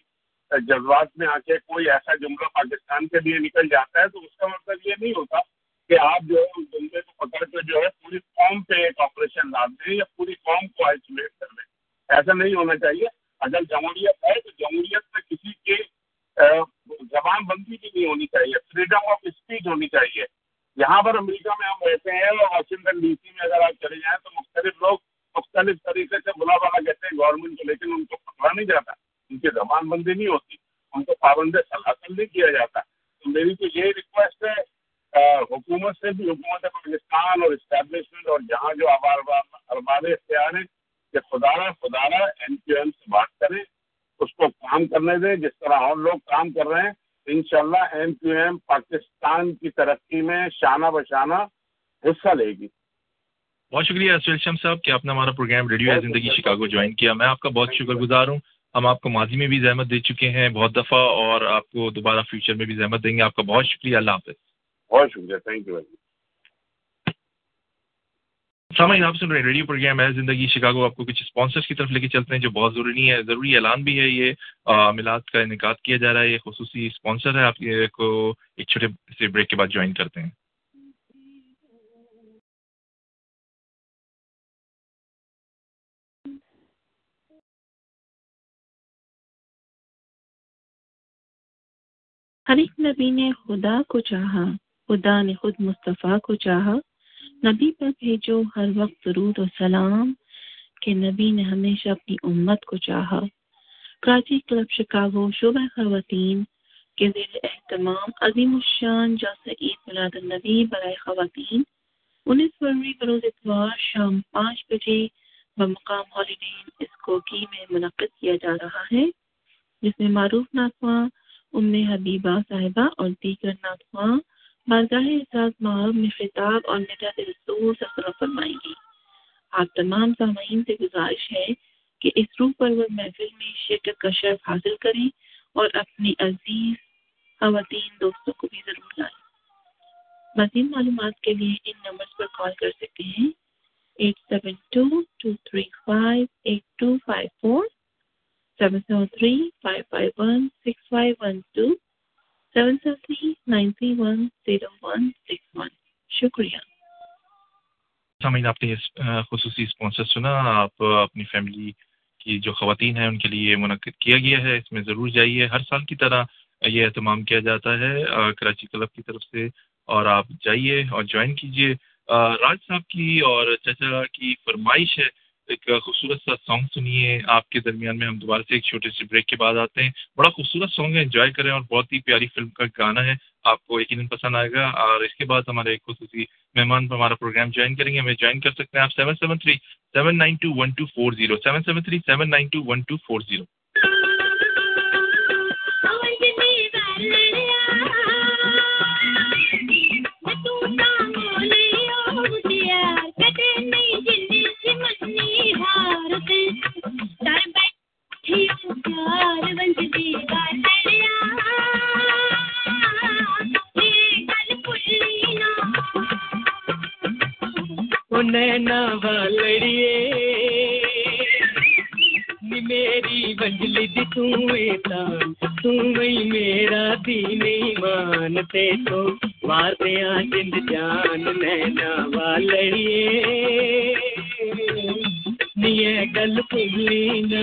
[SPEAKER 16] جذبات میں آ کے کوئی ایسا جملہ پاکستان کے لیے نکل جاتا ہے، تو اس کا مطلب یہ نہیں ہوتا کہ آپ جو ہے اس جملے کو پکڑ کے جو ہے پوری قوم پہ ایک آپریشن ڈال دیں یا پوری قوم کو آئسولیٹ کر دیں۔ ایسا نہیں ہونا چاہیے۔ اگر جمہوریت ہے تو جمہوریت میں کسی کی زبان بندی بھی نہیں ہونی چاہیے۔ فریڈم آف اسپیچ ہونی چاہیے۔ یہاں پر امریکہ میں ہم رہتے ہیں اور واشنگٹن ڈی سی میں اگر آپ چلے جائیں تو مختلف لوگ مختلف طریقے سے بلا بلا کہتے ہیں گورنمنٹ کو، لیکن ان کو پکڑا نہیں جاتا۔ کی زبان بندی نہیں ہوتی ان کو پابند سلاخل نہیں کیا جاتا۔ تو میری تو یہی ریکویسٹ ہے حکومت سے بھی، حکومت پاکستان اور اسٹیبلشمنٹ اور جہاں جو ارباب اختیار ہیں کہ خدارہ خدارہ ایم کیو ایم سے بات کریں، اس کو کام کرنے دیں۔ جس طرح اور لوگ کام کر رہے ہیں ان شاء اللہ ایم کیو ایم پاکستان کی ترقی میں شانہ بشانہ حصہ لے گی۔
[SPEAKER 5] بہت شکریہ سہیل شم صاحب کہ آپ نے ہمارا programme radio Zindagi Chicago join کیا۔ میں آپ کا بہت شکر گزار ہوں۔ ہم آپ کو ماضی میں بھی زحمت دے چکے ہیں بہت دفعہ اور آپ کو دوبارہ فیوچر میں بھی زحمت دیں گے۔ آپ کا بہت شکریہ اللہ حافظ۔
[SPEAKER 16] بہت شکریہ تھینک یو
[SPEAKER 5] سامعین آپ سن رہے ہیں ریڈیو پروگرام ہے زندگی شکاگو۔ آپ کو کچھ اسپانسرس کی طرف لے کے چلتے ہیں جو بہت ضروری ہے ضروری اعلان بھی ہے یہ میلاد کا انعقاد کیا جا رہا ہے۔ یہ خصوصی اسپانسر ہے۔ آپ کو ایک چھوٹے سے بریک کے بعد جوائن کرتے ہیں۔
[SPEAKER 7] ہر ایک نبی نے خدا کو چاہا،
[SPEAKER 17] خدا نے خود مصطفیٰ کو چاہا۔ نبی پر بھیجو ہر وقت درود و سلام کہ نبی نے ہمیشہ اپنی امت کو چاہا۔ کراچی کلب شکاگو شعبہ خواتین کے زیر اہتمام عظیم الشان جلسہ عید میلاد النبی برائے خواتین۔ انیس فروری بروز اتوار شام پانچ بجے بمقام ہالیڈین اسکوکی میں منعقد کیا جا رہا ہے، جس میں معروف ناخواں ام حبیبہ صاحبہ اور دیگر ناخواں بارگاہ اعزاز معاب میں خطاب اور نجات رسول سفر فرمائیں گی آپ تمام سامعین سے گزارش ہے کہ اس روح پرور محفل میں شرکت کا شرف حاصل کریں اور اپنی عزیز خواتین دوستوں کو بھی ضرور لائیں۔ مزید معلومات کے لیے ان نمبر پر کال کر سکتے ہیں۔ Eight seven two two three five eight two five four. Seven seven three five five one six five one two seven seven three nine three one zero one six one شکریہ
[SPEAKER 5] سامعین آپ نے خصوصی اسپانسر سنا آپ اپنی فیملی کی جو خواتین ہیں ان کے لیے منعقد کیا گیا ہے اس میں ضرور جائیے ہر سال کی طرح یہ اہتمام کیا جاتا ہے کراچی کلب کی طرف سے اور آپ جائیے اور جوائن کیجیے راج صاحب کی اور چچا کی فرمائش ہے ایک خوبصورت سا سانگ سنیے۔ آپ کے درمیان میں ہم دوبارہ سے ایک چھوٹے سے بریک کے بعد آتے ہیں۔ بڑا خوبصورت سانگ ہے انجوائے کریں اور بہت ہی پیاری فلم کا گانا ہے۔ آپ کو یقیناً پسند آئے گا۔ اور اس کے بعد ہمارے ایک خصوصی مہمان پر ہمارا پروگرام جوائن کریں گے۔ ہمیں جوائن کر سکتے ہیں آپ seven seven three seven nine two one two four zero seven seven three seven nine two one two four zero
[SPEAKER 18] نینا والڑیے میری بنجلی دی تان تھی میرا دین مانتے تو مارتے آ جند جان نینا والڑیے ನೀಯೇ ಗಲ್ಪು ನೀನು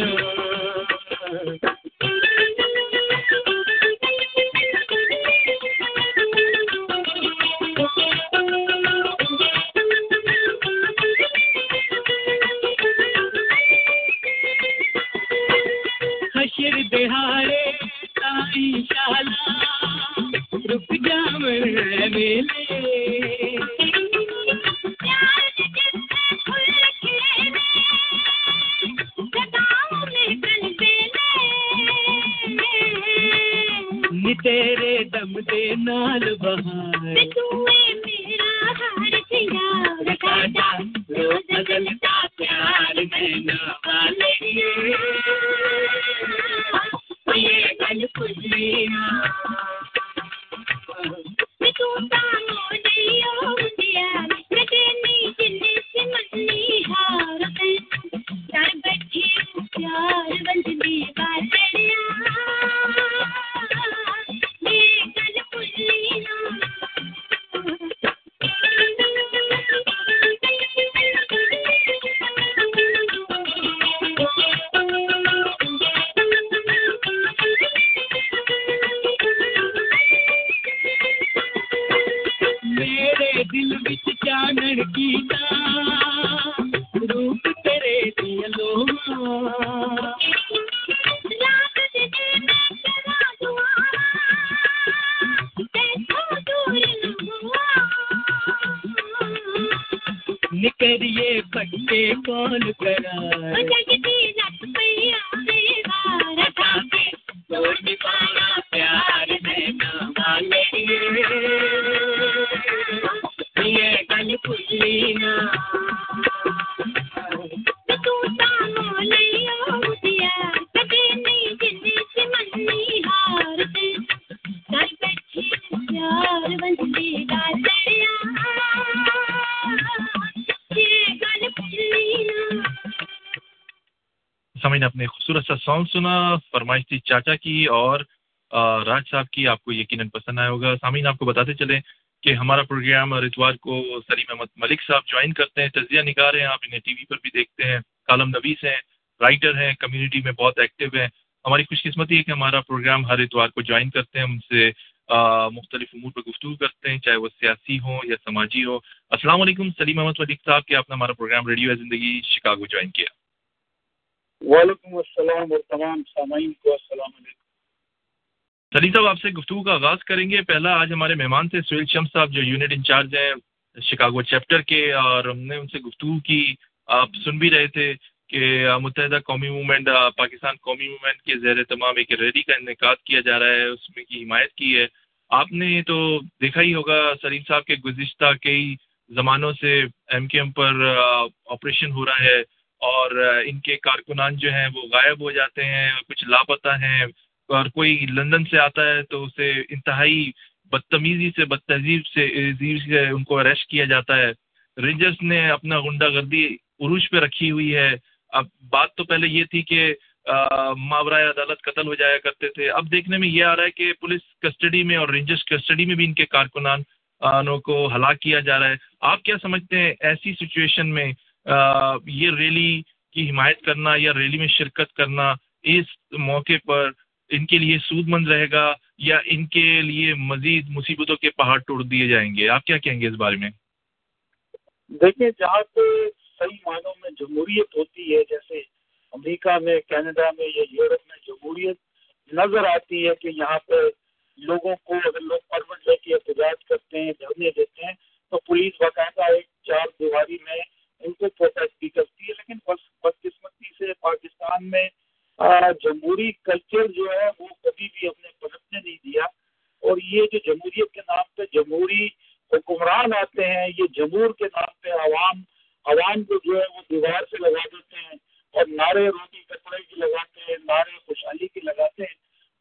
[SPEAKER 18] نیے گل پلی نا سانگ یقیناً پسند آیا ہوگا۔ سامعین، آپ کو بتاتے چلیں کہ ہمارا پروگرام اتوار کو سلیم احمد ملک صاحب جوائن کرتے ہیں، تجزیہ نگار ہیں، آپ انہیں ٹی وی پر بھی دیکھتے ہیں۔ کالم نویس ہیں رائٹر ہیں کمیونٹی میں بہت ایکٹیو ہیں۔ ہماری خوش قسمتی ہے کہ ہمارا پروگرام ہر اتوار کو جوائن کرتے ہیں ان سے
[SPEAKER 5] مختلف امور پہ گفتگو کرتے ہیں، چاہے وہ سیاسی ہوں یا سماجی ہو السلام علیکم، سلیم احمد ملک صاحب، کہ آپ نے ہمارا پروگرام ریڈیو ہے زندگی شکاگو جوائن کیا۔
[SPEAKER 19] وعلیکم السلام اور تمام سامعین کو السلام علیکم۔
[SPEAKER 5] سلیم صاحب آپ سے گفتگو کا آغاز کریں گے۔ پہلا، آج ہمارے مہمان تھے، سہیل شمس صاحب، جو یونٹ انچارج ہیں شکاگو چیپٹر کے، اور ہم نے ان سے گفتگو کی۔ آپ سن بھی رہے تھے کہ متحدہ قومی موومنٹ پاکستان قومی موومنٹ کے زیر تمام ایک ریلی کا انعقاد کیا جا رہا ہے، اس میں کی حمایت کی ہے۔ آپ نے تو دیکھا ہی ہوگا، سلیم صاحب کے گزشتہ کئی زمانوں سے ایم کے ایم پر آپریشن ہو رہا ہے۔ اور ان کے کارکنان جو ہیں وہ غائب ہو جاتے ہیں، کچھ لاپتہ ہیں۔ اور کوئی لندن سے آتا ہے تو اسے انتہائی بدتمیزی سے بد تہذیب سے سے ان کو اریسٹ کیا جاتا ہے۔ رینجرس نے اپنا غنڈہ گردی عروج پہ رکھی ہوئی ہے۔ اب بات تو پہلے یہ تھی کہ ماورائے عدالت قتل ہو جایا کرتے تھے۔ اب دیکھنے میں یہ آ رہا ہے کہ پولیس کسٹڈی میں اور رینجرس کسٹڈی میں بھی ان کے کارکنان کو ہلاک کیا جا رہا ہے۔ آپ کیا سمجھتے ہیں ایسی سچویشن میں یہ ریلی کی حمایت کرنا یا ریلی میں شرکت کرنا اس موقع پر ان کے لیے سود مند رہے گا یا ان کے لیے مزید مصیبتوں کے پہاڑ توڑ دیے جائیں گے؟ آپ کیا کہیں گے اس بارے میں؟
[SPEAKER 19] دیکھیں جہاں پہ صحیح معنوں میں جمہوریت ہوتی ہے، جیسے امریکہ میں، کینیڈا میں یا یورپ میں جمہوریت نظر آتی ہے کہ یہاں پہ لوگوں کو اگر لوگ پرمٹ لے کے احتجاج کرتے ہیں، دھرنے دیتے ہیں، تو پولیس باقاعدہ ایک چار دیواری میں ان کو پروٹیکٹ بھی کرتی ہے، لیکن بس بدقسمتی سے پاکستان میں جمہوری کلچر جو ہے، وہ کبھی بھی اپنے پلٹنے نہیں دیا۔ اور یہ جو جمہوریت کے نام پہ جمہوری حکمران آتے ہیں، یہ جمہور کے نام پہ عوام عوام کو جو ہے، وہ دیوار سے لگا دیتے ہیں اور نعرے روٹی کپڑے کی لگاتے ہیں، نعرے خوشحالی کی لگاتے ہیں۔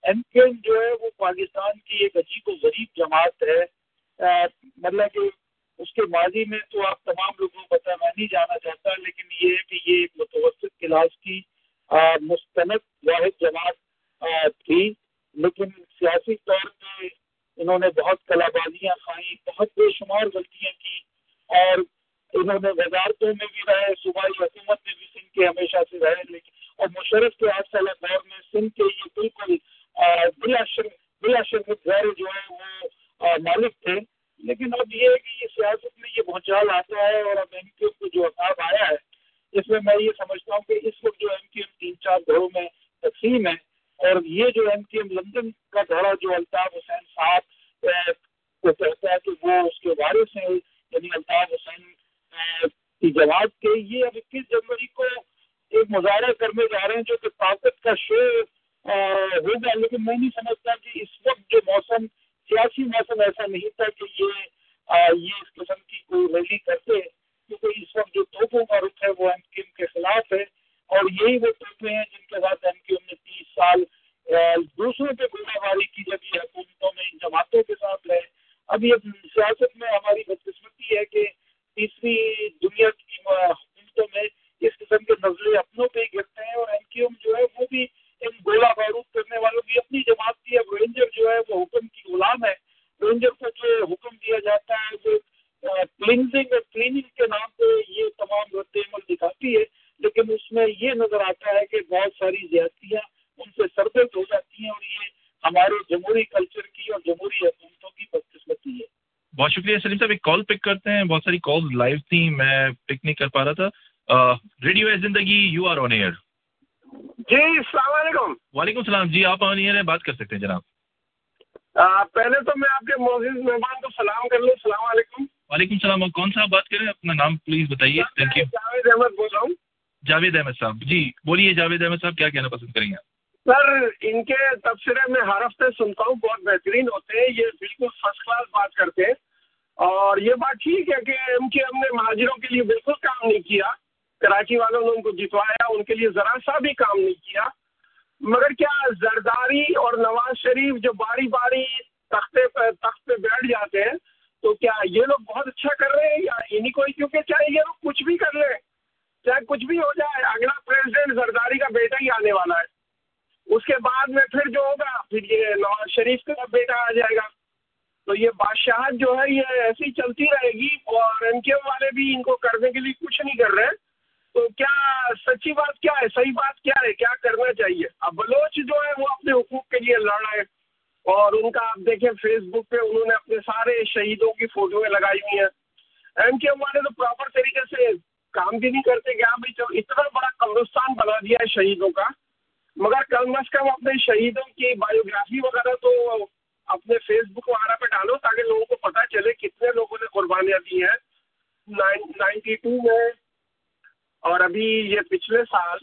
[SPEAKER 19] ایم کے ایم جو ہے، وہ پاکستان کی ایک عجیب و غریب جماعت ہے۔ مطلب کہ اس کے ماضی میں تو آپ تمام لوگوں کو پتہ میں نہیں جانا چاہتا، لیکن یہ ہے کہ یہ ایک متوسط کلاس کی مستند واحد جماعت تھی۔ لیکن سیاسی طور پہ انہوں نے بہت کلا بازیاں کھائیں، بہت بے شمار غلطیاں کی اور انہوں نے وزارتوں میں بھی رہے، صوبائی حکومت میں بھی سندھ کے ہمیشہ سے رہے، لیکن اور مشرف کے آٹھ سالہ دور میں سندھ کے یہ بالکل بلا شرم بلا شرم غیر جو ہے وہ مالک تھے۔ لیکن اب یہ ہے کہ یہ سیاست میں یہ بھونچال آتا ہے اور اب ان کے جو عذاب آیا ہے، اس میں میں یہ سمجھتا ہوں کہ اس وقت جو ایم کی ایم تین چار گھروں میں تقسیم ہے اور یہ جو ایم کے ایم لندن کا دورہ جو الطاف حسین صاحب کو کہتا ہے کہ وہ اس کے وارث ہیں یعنی الطاف حسین کی جواب کے، یہ اب اکیس جنوری کو ایک مظاہرہ کرنے جا رہے ہیں جو کہ طاقت کا شو ہوگا، لیکن میں نہیں سمجھ کہ اس وقت جو موسم سیاسی موسم ایسا نہیں تھا کہ یہ یہ اس قسم کی کوئی ریلی کرتے کیونکہ اس وقت جو توپوں کا رخ ہے وہ ایم کیو ایم کے خلاف ہے اور یہی وہ توپیں ہیں جن کے بعد ایم کیو ایم نے تیس سال دوسروں پہ گنڈا باری کی جب یہ حکومتوں میں ان جماعتوں کے ساتھ رہے اب یہ سیاست میں ہماری بدقسمتی ہے کہ تیسری دنیا کی حکومتوں میں اس قسم کے نظرے اپنوں پہ ہی گرتے ہیں اور ایم کیو ایم جو ہے وہ بھی ان گولہ بارود کرنے والوں کی اپنی جماعت کی اب رینجر جو ہے وہ حکم کی غلام ہے رینجر کو جو حکم دیا جاتا ہے وہ کلینزنگ اور کلیننگ کے نام پہ یہ تمام رد عمل دکھاتی ہے لیکن اس میں یہ نظر آتا ہے کہ بہت ساری زیادتیاں ان سے سردرد ہو جاتی ہیں اور یہ ہمارے جمہوری کلچر کی اور جمہوری حکومتوں کی بدقسمتی ہے
[SPEAKER 5] بہت شکریہ سلیم صاحب ایک کال پک کرتے ہیں بہت ساری کال لائیو تھیں میں پک نہیں کر پا رہا تھا. ریڈیو ہے Zindagi you are on air
[SPEAKER 20] جی السلام علیکم.
[SPEAKER 5] وعلیکم السلام. جی آپ آن ایئر ہیں بات کر سکتے ہیں جناب.
[SPEAKER 20] پہلے تو میں آپ کے موجود مہمان کو سلام کر لوں. السلام علیکم.
[SPEAKER 5] وعلیکم السلام. کون صاحب بات کریں اپنا نام پلیز بتائیے. تھینک یو
[SPEAKER 20] جاوید احمد بول رہا ہوں.
[SPEAKER 5] جاوید احمد صاحب. جی بولیے جاوید احمد صاحب کیا کہنا پسند کریں گے
[SPEAKER 20] سر ان کے تبصرے میں ہر ہفتے سنتا ہوں بہت بہترین ہوتے ہیں یہ کراچی والوں نے ان کو جتوایا، ان کے لیے ذرا سا بھی کام نہیں کیا۔ مگر کیا زرداری اور نواز شریف جو باری باری تختے پہ تخت پہ بیٹھ جاتے ہیں، تو کیا یہ لوگ بہت اچھا کر رہے ہیں یا انہیں کوئی کیونکہ چاہے یہ لوگ کچھ بھی کر لیں، چاہے کچھ بھی ہو جائے، اگلا پریزیڈنٹ زرداری کا بیٹا ہی آنے والا ہے۔ اس کے بعد میں پھر جو ہوگا، پھر یہ نواز شریف کا بیٹا آ جائے گا۔ تو یہ بادشاہت جو ہے، یہ ایسی چلتی رہے گی اور ایم کے والے بھی ان کو کرنے کے لیے کچھ نہیں کر رہے۔ تو کیا سچی بات کیا ہے؟ صحیح بات کیا ہے؟ کیا کرنا چاہیے؟ اب بلوچ جو ہے وہ اپنے حقوق کے لیے لڑ رہے ہیں۔ اور ان کا آپ دیکھیں فیس بک پہ انہوں نے اپنے سارے شہیدوں کی فوٹویں لگائی ہوئی ہیں۔ ایم کے ایم والے تو پراپر طریقے سے کام بھی نہیں کرتے، کہ آپ جو اتنا بڑا قبرستان بنا دیا ہے شہیدوں کا۔ مگر کم از کم اپنے شہیدوں کی بایوگرافی وغیرہ تو اپنے فیس بک وغیرہ پہ ڈالو، تاکہ لوگوں کو پتہ چلے کتنے لوگوں نے قربانیاں دی ہیں۔ نائنٹی ٹو میں اور ابھی یہ پچھلے سال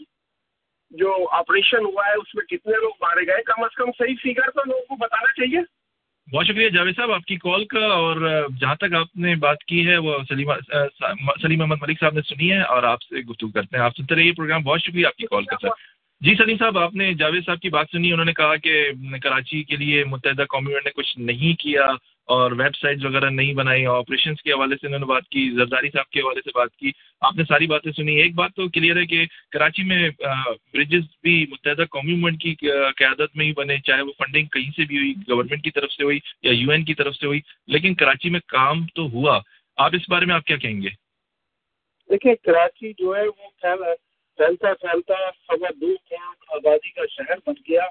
[SPEAKER 20] جو آپریشن ہوا ہے، اس میں کتنے لوگ مارے گئے؟ کم از کم صحیح فگر تو لوگوں کو بتانا چاہیے۔
[SPEAKER 5] بہت شکریہ جاوید صاحب، آپ کی کال کا اور جہاں تک آپ نے بات کی ہے، وہ سلیم سلیم احمد ملک صاحب نے سنی ہے اور آپ سے گفتگو کرتے ہیں۔ آپ سنتے رہیے پروگرام۔ بہت شکریہ آپ کی کال کا سر۔ جی سلیم صاحب، آپ نے جاوید صاحب کی بات سنی، انہوں نے کہا کہ کراچی کے لیے متحدہ قومی نے کچھ نہیں کیا۔ اور ویب سائٹس وغیرہ نہیں بنائی آپریشنس کے حوالے سے انہوں نے بات کی، زرداری صاحب کے حوالے سے بات کی۔ آپ نے ساری باتیں سنی۔ ایک بات تو کلیئر ہے کہ کراچی میں برجز بھی متحدہ قومی مومنٹ کی قیادت میں ہی بنے، چاہے وہ فنڈنگ کہیں سے بھی ہوئی گورنمنٹ کی طرف سے ہوئی یا یو این کی طرف سے ہوئی۔ لیکن کراچی میں کام تو ہوا۔ آپ اس بارے میں آپ کیا کہیں گے؟
[SPEAKER 19] دیکھیں، کراچی جو ہے، وہ پھیلتا پھیلتا سوا دو کروڑ آبادی کا شہر بن گیا۔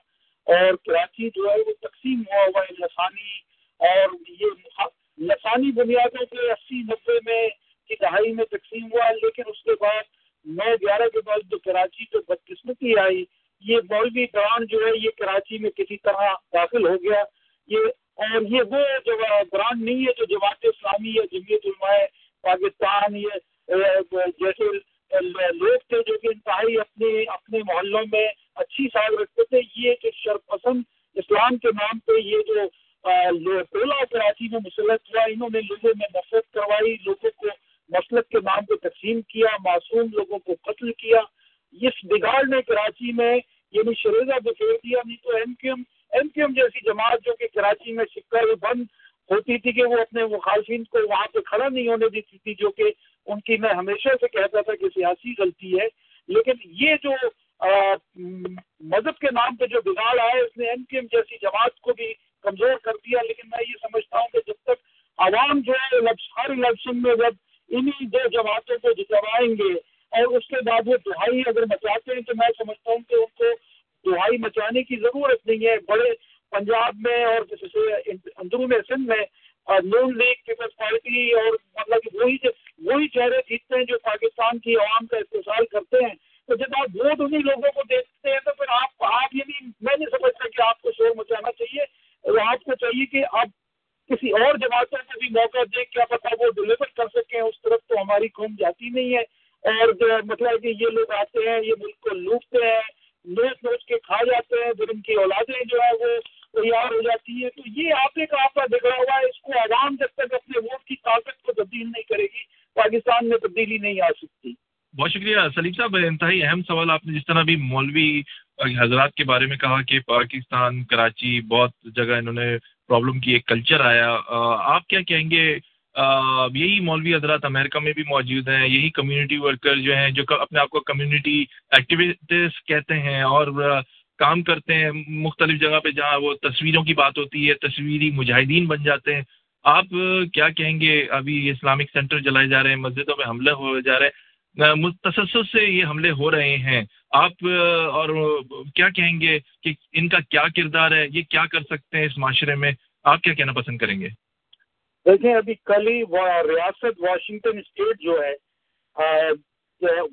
[SPEAKER 19] اور کراچی جو ہے، وہ تقسیم ہوا ہوا ہے لسانی اور یہ لسانی بنیادوں پہ اسی نبے میں کی دہائی میں تقسیم ہوا، لیکن اس کے بعد نو گیارہ کے بعد جو کراچی تو بدقسمتی آئی، یہ مولوی بران جو ہے، یہ کراچی میں کسی طرح داخل ہو گیا۔ یہ اور یہ وہ جو بران نہیں ہے جو جماعت اسلامی یا جمعیت علماء پاکستان یہ جیسے لوگ تھے جو کہ انتہائی اپنے اپنے محلوں میں اچھی ساگ رکھتے تھے۔ یہ جو شرپسند اسلام کے نام پہ یہ جو پہلا کراچی میں مسلط ہوا، انہوں نے لوگوں میں نفرت کروائی، لوگوں کو مسلط کے نام پہ تقسیم کیا، معصوم لوگوں کو قتل کیا۔ اس بگاڑ نے کراچی میں یعنی شریزہ بکھیر دیا نہیں تو M Q M M Q M جیسی جماعت جو کہ کراچی میں شکر بند ہوتی تھی کہ وہ اپنے مخالفین کو وہاں پہ کھڑا نہیں ہونے دیتی تھی، جو کہ ان کی میں ہمیشہ سے کہتا تھا کہ سیاسی غلطی ہے۔ لیکن یہ جو مذہب کے نام پہ جو بگاڑ آئے اس نے ایم کیو ایم جیسی جماعت کو بھی کمزور کر دیا، لیکن میں یہ سمجھتا ہوں کہ جب تک عوام جو ہے ہر الیکشن میں جب انہی دو جماعتوں کو جتوائیں گے اور اس کے بعد وہ دہائی اگر مچاتے ہیں، تو میں سمجھتا ہوں کہ ان کو دہائی مچانے کی ضرورت نہیں ہے۔ بڑے پنجاب میں اور جیسے اندرون سندھ میں نون لیگ، پیپلز پارٹی اور مطلب وہی وہی چہرے جیتتے ہیں جو پاکستان کی عوام کا استحصال کرتے ہیں۔ تو جب آپ ووٹ انہیں لوگوں کو دیکھتے ہیں، تو پھر آپ آپ یہ نہیں میں نہیں سمجھتا کہ آپ کو شور مچانا چاہیے۔ اور آپ کو چاہیے کہ آپ کسی اور جماعتوں کو بھی موقع دیں کیا پتا وہ ڈلیور کر سکیں اس طرف تو ہماری قوم جاتی نہیں ہے اور جو مطلب کہ یہ لوگ آتے ہیں، یہ ملک کو لوٹتے ہیں نوچ نوچ کے کھا جاتے ہیں، پھر ان کی اولادیں جو ہے وہ تیار ہو جاتی ہیں۔ تو یہ آپ ایک آپ کا بگڑا ہوا ہے، اس کو عوام جب تک اپنے ووٹ کی طاقت کو تبدیل نہیں کرے گی، پاکستان میں تبدیلی نہیں آ سکتی۔
[SPEAKER 5] بہت شکریہ سلیم صاحب، انتہائی اہم سوال آپ نے جس طرح بھی مولوی حضرات کے بارے میں کہا کہ پاکستان، کراچی بہت جگہ انہوں نے پرابلم کی، ایک کلچر آیا۔ آپ کیا کہیں گے؟ یہی مولوی حضرات امریکہ میں بھی موجود ہیں، یہی کمیونٹی ورکر جو ہیں، جو اپنے آپ کو کمیونٹی ایکٹیویٹیز کہتے ہیں اور کام کرتے ہیں مختلف جگہ پہ جہاں وہ تصویروں کی بات ہوتی ہے، تصویری مجاہدین بن جاتے ہیں۔ آپ کیا کہیں گے؟ ابھی اسلامک سینٹر جلائے جا رہے ہیں، مسجدوں میں حملے ہو جا رہے ہیں۔ تسلسل سے یہ حملے ہو رہے ہیں۔ آپ اور کیا کہیں گے کہ ان کا کیا کردار ہے؟ یہ کیا کر سکتے ہیں اس معاشرے میں؟ آپ کیا کہنا پسند کریں گے؟
[SPEAKER 19] دیکھیں ابھی کل ہی ریاست واشنگٹن اسٹیٹ جو ہے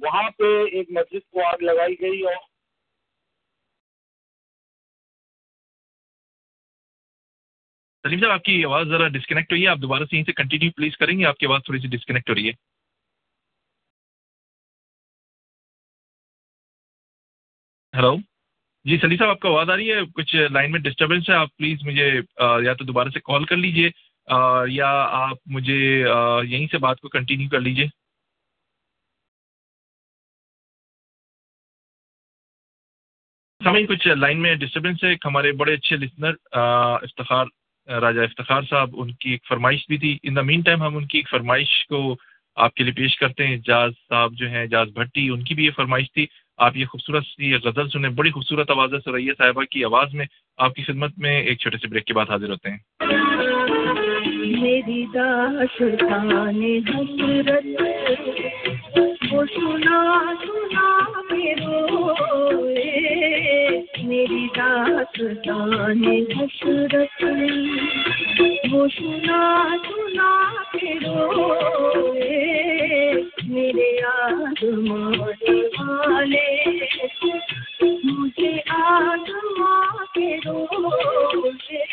[SPEAKER 19] وہاں پہ ایک مسجد کو آگ لگائی گئی اور
[SPEAKER 5] سلیم صاحب آپ کی آواز ذرا ڈسکنیکٹ ہوئی ہے آپ دوبارہ سے یہیں سے کنٹینیو پلیز کریں گے آپ کی آواز تھوڑی سی ڈسکنیکٹ ہو رہی ہے۔ ہلو جی سلی صاحب، آپ کو آواز آ رہی ہے؟ کچھ لائن میں ڈسٹربینس ہے، آپ پلیز مجھے یا تو دوبارہ سے کال کر لیجیے یا آپ مجھے یہیں سے بات کو کنٹینیو کر لیجیے سمجھ کچھ لائن میں ڈسٹربینس ہے، ایک ہمارے بڑے اچھے لسنر افتخار، راجہ افتخار صاحب، ان کی ایک فرمائش بھی تھی۔ ان دا مین ٹائم ہم ان کی ایک فرمائش کو آپ کے لیے پیش کرتے ہیں۔ جاز صاحب جو ہیں، جاز بھٹی، ان کی بھی یہ فرمائش تھی۔ آپ یہ خوبصورت سی غزل سنیں، بڑی خوبصورت آواز ہے سریا صاحبہ کی آواز میں۔ آپ کی خدمت میں ایک چھوٹے سے بریک کے بعد حاضر ہوتے ہیں۔ میری
[SPEAKER 21] میری داستان حسرت وہ سنا سنا کے روئے میرے آزمانے والے مجھے آزما کے روئے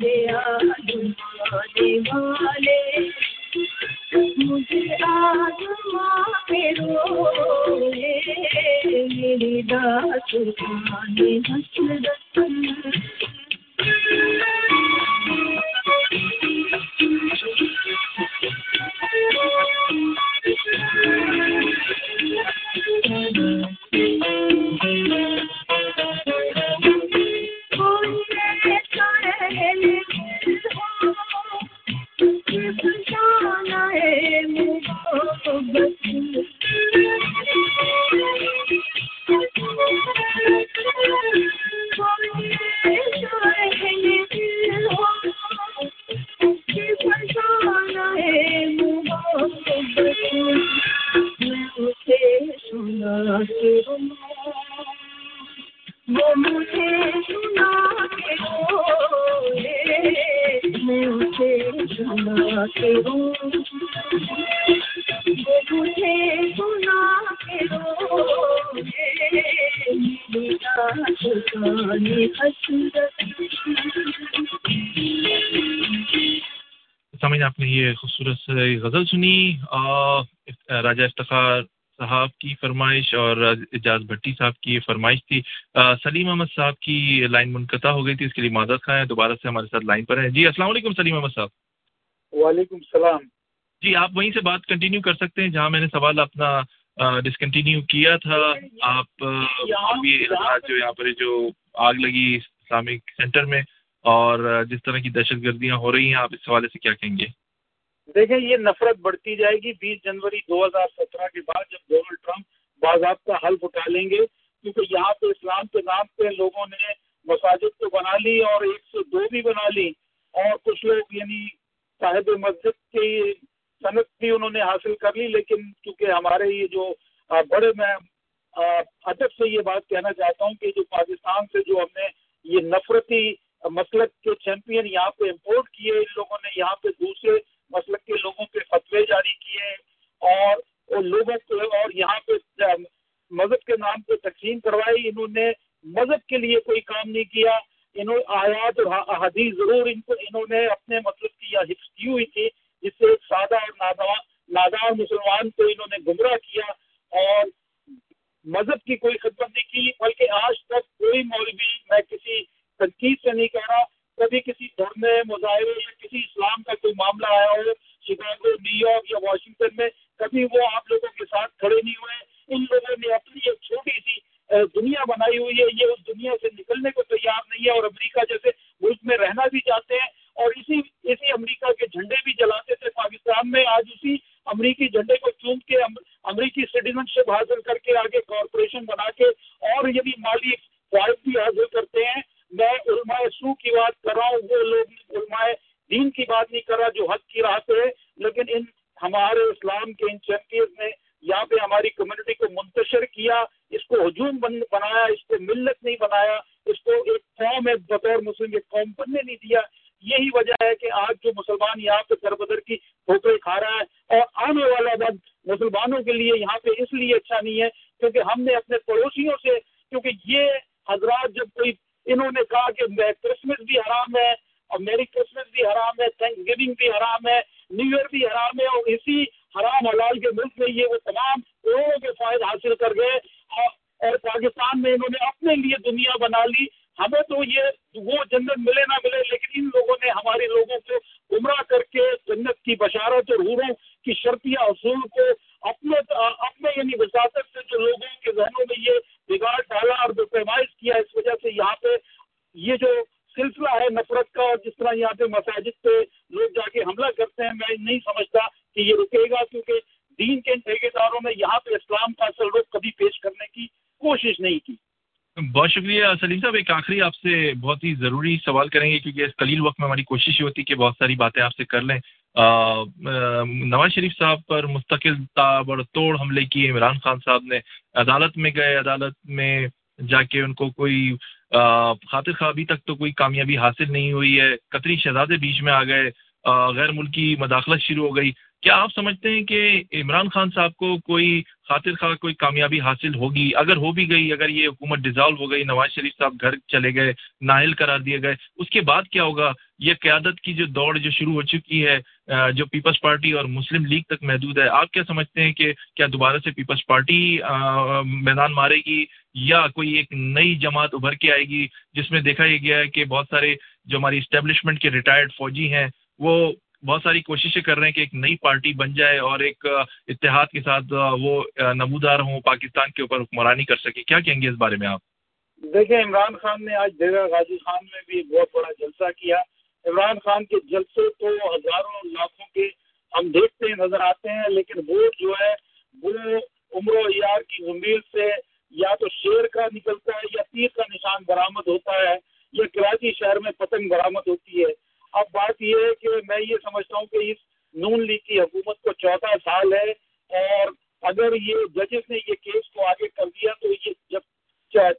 [SPEAKER 21] میرے آزمانے والے مجھے آزما کے روئے میری داستان حسرت
[SPEAKER 5] Christmas, سنی راجہ افتخار صاحب کی فرمائش اور اجاز بھٹی صاحب کی فرمائش تھی۔ سلیم احمد صاحب کی لائن منقطع ہو گئی تھی اس کے لیے معذرت خواہ ہیں۔ دوبارہ سے ہمارے ساتھ لائن پر ہیں۔ جی السلام علیکم سلیم احمد صاحب۔
[SPEAKER 19] وعلیکم السلام۔
[SPEAKER 5] جی آپ وہیں سے بات کنٹینیو کر سکتے ہیں جہاں میں نے سوال اپنا ڈسکنٹینیو کیا تھا۔ آپ ابھی جو یہاں پر جو آگ لگی اسلامک سینٹر میں اور جس طرح کی دہشت گردیاں ہو رہی ہیں آپ اس حوالے سے کیا کہیں گے؟
[SPEAKER 19] دیکھیں، یہ نفرت بڑھتی جائے گی بیس جنوری دو ہزار سترہ کے بعد جب ڈونلڈ ٹرمپ باضابطہ حلف اٹھا لیں گے، کیونکہ یہاں پہ اسلام کے نام پہ لوگوں نے مساجد تو بنا لی اور ایک سے دو بھی بنا لی۔ اور کچھ لوگ یعنی صاحب مسجد کی صنعت بھی انہوں نے حاصل کر لی، لیکن چونکہ ہمارے یہ جو بڑے، میں ادب سے یہ بات کہنا چاہتا ہوں کہ جو پاکستان سے جو ہم نے یہ نفرتی مسلک کے چیمپئن یہاں پہ امپورٹ کیے، ان لوگوں نے یہاں پہ دوسرے مسلک کے لوگوں پہ فتوے جاری کیے اور اور لوگوں کو اور یہاں پہ مذہب کے نام پہ تقسیم کروائی۔ انہوں نے مذہب کے لیے کوئی کام نہیں کیا۔ انہوں، آیات اور احادیث ضرور ان کو، انہوں نے اپنے مطلب کی یا حفظ کی ہوئی تھی، جس سے ایک سادہ اور ناداں، نادار مسلمان کو انہوں نے گمراہ کیا اور مذہب کی کوئی خدمت نہیں کی۔ بلکہ آج تک کوئی مولوی، میں کسی تنقید سے نہیں کہہ رہا کبھی کسی دھرنے مظاہرے یا کسی اسلام کا کوئی معاملہ آیا ہو، شکاگو، نیو یارک یا واشنگٹن میں، کبھی وہ آپ لوگوں کے ساتھ کھڑے نہیں ہوئے۔ ان لوگوں نے اپنی ایک چھوٹی سی دنیا بنائی ہوئی ہے۔ یہ اس دنیا سے نکلنے کو تیار نہیں ہے اور امریکہ جیسے ملک میں رہنا بھی چاہتے ہیں۔ اور اسی اسی امریکہ کے جھنڈے بھی جلاتے تھے پاکستان میں۔ آج اسی امریکی جھنڈے کو چون کے امریکی سٹیزن شپ حاصل کر کے آگے کارپوریشن بنا کے اور یعنی مالی فوائد بھی حاصل کرتے ہیں۔ میں علماء سو کی بات کر رہا ہوں، وہ لوگ علماء دین کی بات نہیں کر رہا جو حق کی راہ پہ ہے۔ لیکن ان ہمارے اسلام کے ان چیمپئنز نے یہاں پہ ہماری کمیونٹی کو منتشر کیا، اس کو ہجوم بنایا، اس کو ملت نہیں بنایا، اس کو ایک قوم ہے بطور مسلم ایک قوم بننے نہیں دیا۔ یہی وجہ ہے کہ آج جو مسلمان یہاں پہ در بدر کی ٹھوکریں کھا رہا ہے اور آنے والا وقت مسلمانوں کے لیے یہاں پہ اس لیے اچھا نہیں ہے کیونکہ ہم نے اپنے پڑوسیوں سے، کیونکہ یہ حضرات جب کوئی انہوں نے کہا کہ میں کرسمس بھی حرام ہے اور میری کرسمس بھی حرام ہے تھینک گیونگ بھی حرام ہے نیو ایئر بھی حرام ہے اور اسی حرام حلال کے ملک میں یہ وہ تمام کروڑوں کے فائد حاصل کر گئے اور اور پاکستان میں انہوں نے اپنے لیے دنیا بنا لی۔ ہمیں تو یہ وہ جنت ملے نہ ملے، لیکن ان لوگوں نے ہمارے لوگوں کو گمراہ کر کے جنت کی بشارت اور حوروں کی شرطیہ اصول کو اپنے اپنے یعنی وساطت سے جو لوگوں کے ذہنوں میں یہ بگاڑ ڈالا اور جو پیمائش کیا اس وجہ سے یہاں پہ یہ جو سلسلہ ہے نفرت کا اور جس طرح یہاں پہ مساجد پہ لوگ جا کے حملہ کرتے ہیں، میں نہیں سمجھتا کہ یہ رکے گا کیونکہ دین کے ان ٹھیکیداروں نے یہاں پہ اسلام کا اصل رخ کبھی پیش کرنے کی کوشش نہیں کی۔
[SPEAKER 5] بہت شکریہ سلیم صاحب، ایک آخری آپ سے بہت ہی ضروری سوال کریں گے کیونکہ اس قلیل وقت میں ہماری کوشش یہ ہوتی ہے کہ بہت ساری باتیں آپ سے کر لیں۔ نواز شریف صاحب پر مستقل تابڑتوڑ حملے کیے۔ عمران خان صاحب نے عدالت میں گئے۔ عدالت میں جا کے ان کو کوئی خاطر خواہ ابھی تک تو کوئی کامیابی حاصل نہیں ہوئی ہے۔ قطری شہزادے بیچ میں آ گئے۔ غیر ملکی مداخلت شروع ہو گئی۔ کیا آپ سمجھتے ہیں کہ عمران خان صاحب کو کوئی خاطر خواہ کوئی کامیابی حاصل ہوگی؟ اگر ہو بھی گئی، اگر یہ حکومت ڈیزالو ہو گئی، نواز شریف صاحب گھر چلے گئے نااہل قرار دیے گئے، اس کے بعد کیا ہوگا؟ یہ قیادت کی جو دوڑ جو شروع ہو چکی ہے جو پیپلز پارٹی اور مسلم لیگ تک محدود ہے، آپ کیا سمجھتے ہیں کہ کیا دوبارہ سے پیپلز پارٹی میدان مارے گی یا کوئی ایک نئی جماعت ابھر کے آئے گی؟ جس میں دیکھا یہ گیا ہے کہ بہت سارے جو ہماری اسٹیبلشمنٹ کے ریٹائرڈ فوجی ہیں، وہ بہت ساری کوششیں کر رہے ہیں کہ ایک نئی پارٹی بن جائے اور ایک اتحاد کے ساتھ وہ نمودار ہوں، پاکستان کے اوپر حکمرانی کر سکے کیا کہیں
[SPEAKER 19] گے اس بارے میں آپ؟ دیکھیں، عمران خان نے آج دیرا غازی خان میں بھی بہت بڑا جلسہ کیا۔ عمران خان کے جلسے تو ہزاروں لاکھوں کے ہم دیکھتے ہیں، نظر آتے ہیں، لیکن ووٹ جو ہے، وہ عمر و یار کی ضمیر سے یا تو شیر کا نکلتا ہے یا تیر کا نشان برآمد ہوتا ہے، یا کراچی شہر میں پتنگ برآمد ہوتی ہے۔ اب بات یہ ہے کہ میں یہ سمجھتا ہوں کہ اس نون لیگ کی حکومت کو چودہ سال ہے اور اگر یہ ججز نے یہ کیس کو آگے کر دیا تو یہ جب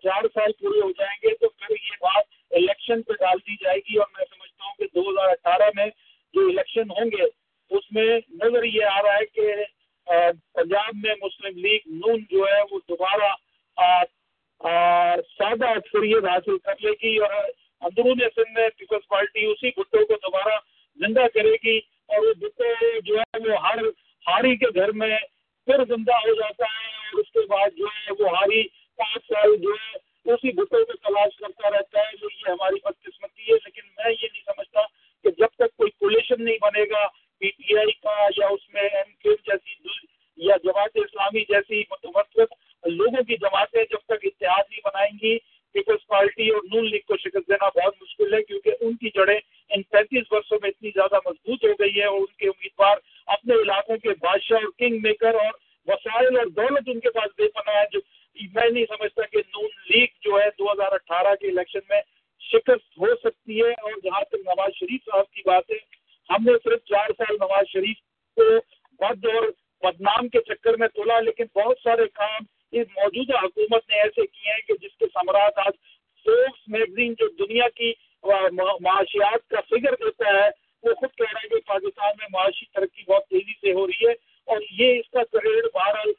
[SPEAKER 19] چار سال پورے ہو جائیں گے تو پھر یہ بات الیکشن پہ ڈال دی جائے گی اور میں سمجھتا ہوں کہ دو ہزار اٹھارہ میں جو الیکشن ہوں گے اس میں نظر یہ آ رہا ہے کہ پنجاب میں مسلم لیگ نون جو ہے وہ دوبارہ سادہ اکثریت حاصل کر لے گی اور اندرون سندھ میں پیپلز پارٹی اسی بھٹو کو دوبارہ زندہ کرے گی اور وہ بھٹو جو ہے وہ ہر ہاری کے گھر میں پھر زندہ ہو جاتا ہے اور اس کے بعد جو ہے وہ ہاری پانچ سال جو ہے اسی بھٹو کو تلاش کرتا رہتا ہے، یہ ہماری بدقسمتی ہے، لیکن میں یہ نہیں سمجھتا کہ جب تک کوئی کولیشن نہیں بنے گا پی ٹی آئی کا یا اس میں ایم کیو جیسی یا جماعت اسلامی جیسی متوسط لوگوں کی جماعتیں جب تک اتحاد نہیں بنائیں گی پیپلز پارٹی اور نون لیگ کو شکست دینا بہت مشکل ہے کیونکہ ان کی جڑیں ان پینتیس برسوں میں اتنی زیادہ مضبوط ہو گئی ہے اور ان کے امیدوار اپنے علاقوں کے بادشاہ اور کنگ میکر اور وسائل اور دولت ان کے پاس بے پناہ ہے جو میں نہیں سمجھتا کہ نون لیگ جو ہے دو ہزار اٹھارہ کے الیکشن میں شکست ہو سکتی ہے اور جہاں تک نواز شریف صاحب کی بات ہے، ہم نے صرف چار سال نواز شریف کو بد اور بدنام کے چکر میں تولا لیکن بہت سارے کام یہ موجودہ حکومت نے ایسے کیے ہیں کہ جس کے ثمرات آج فورس میگزین جو دنیا کی معاشیات کا فگر دیتا ہے، وہ خود کہہ رہا ہے کہ پاکستان میں معاشی ترقی بہت تیزی سے ہو رہی ہے اور یہ اس کا کریڈ بہرحال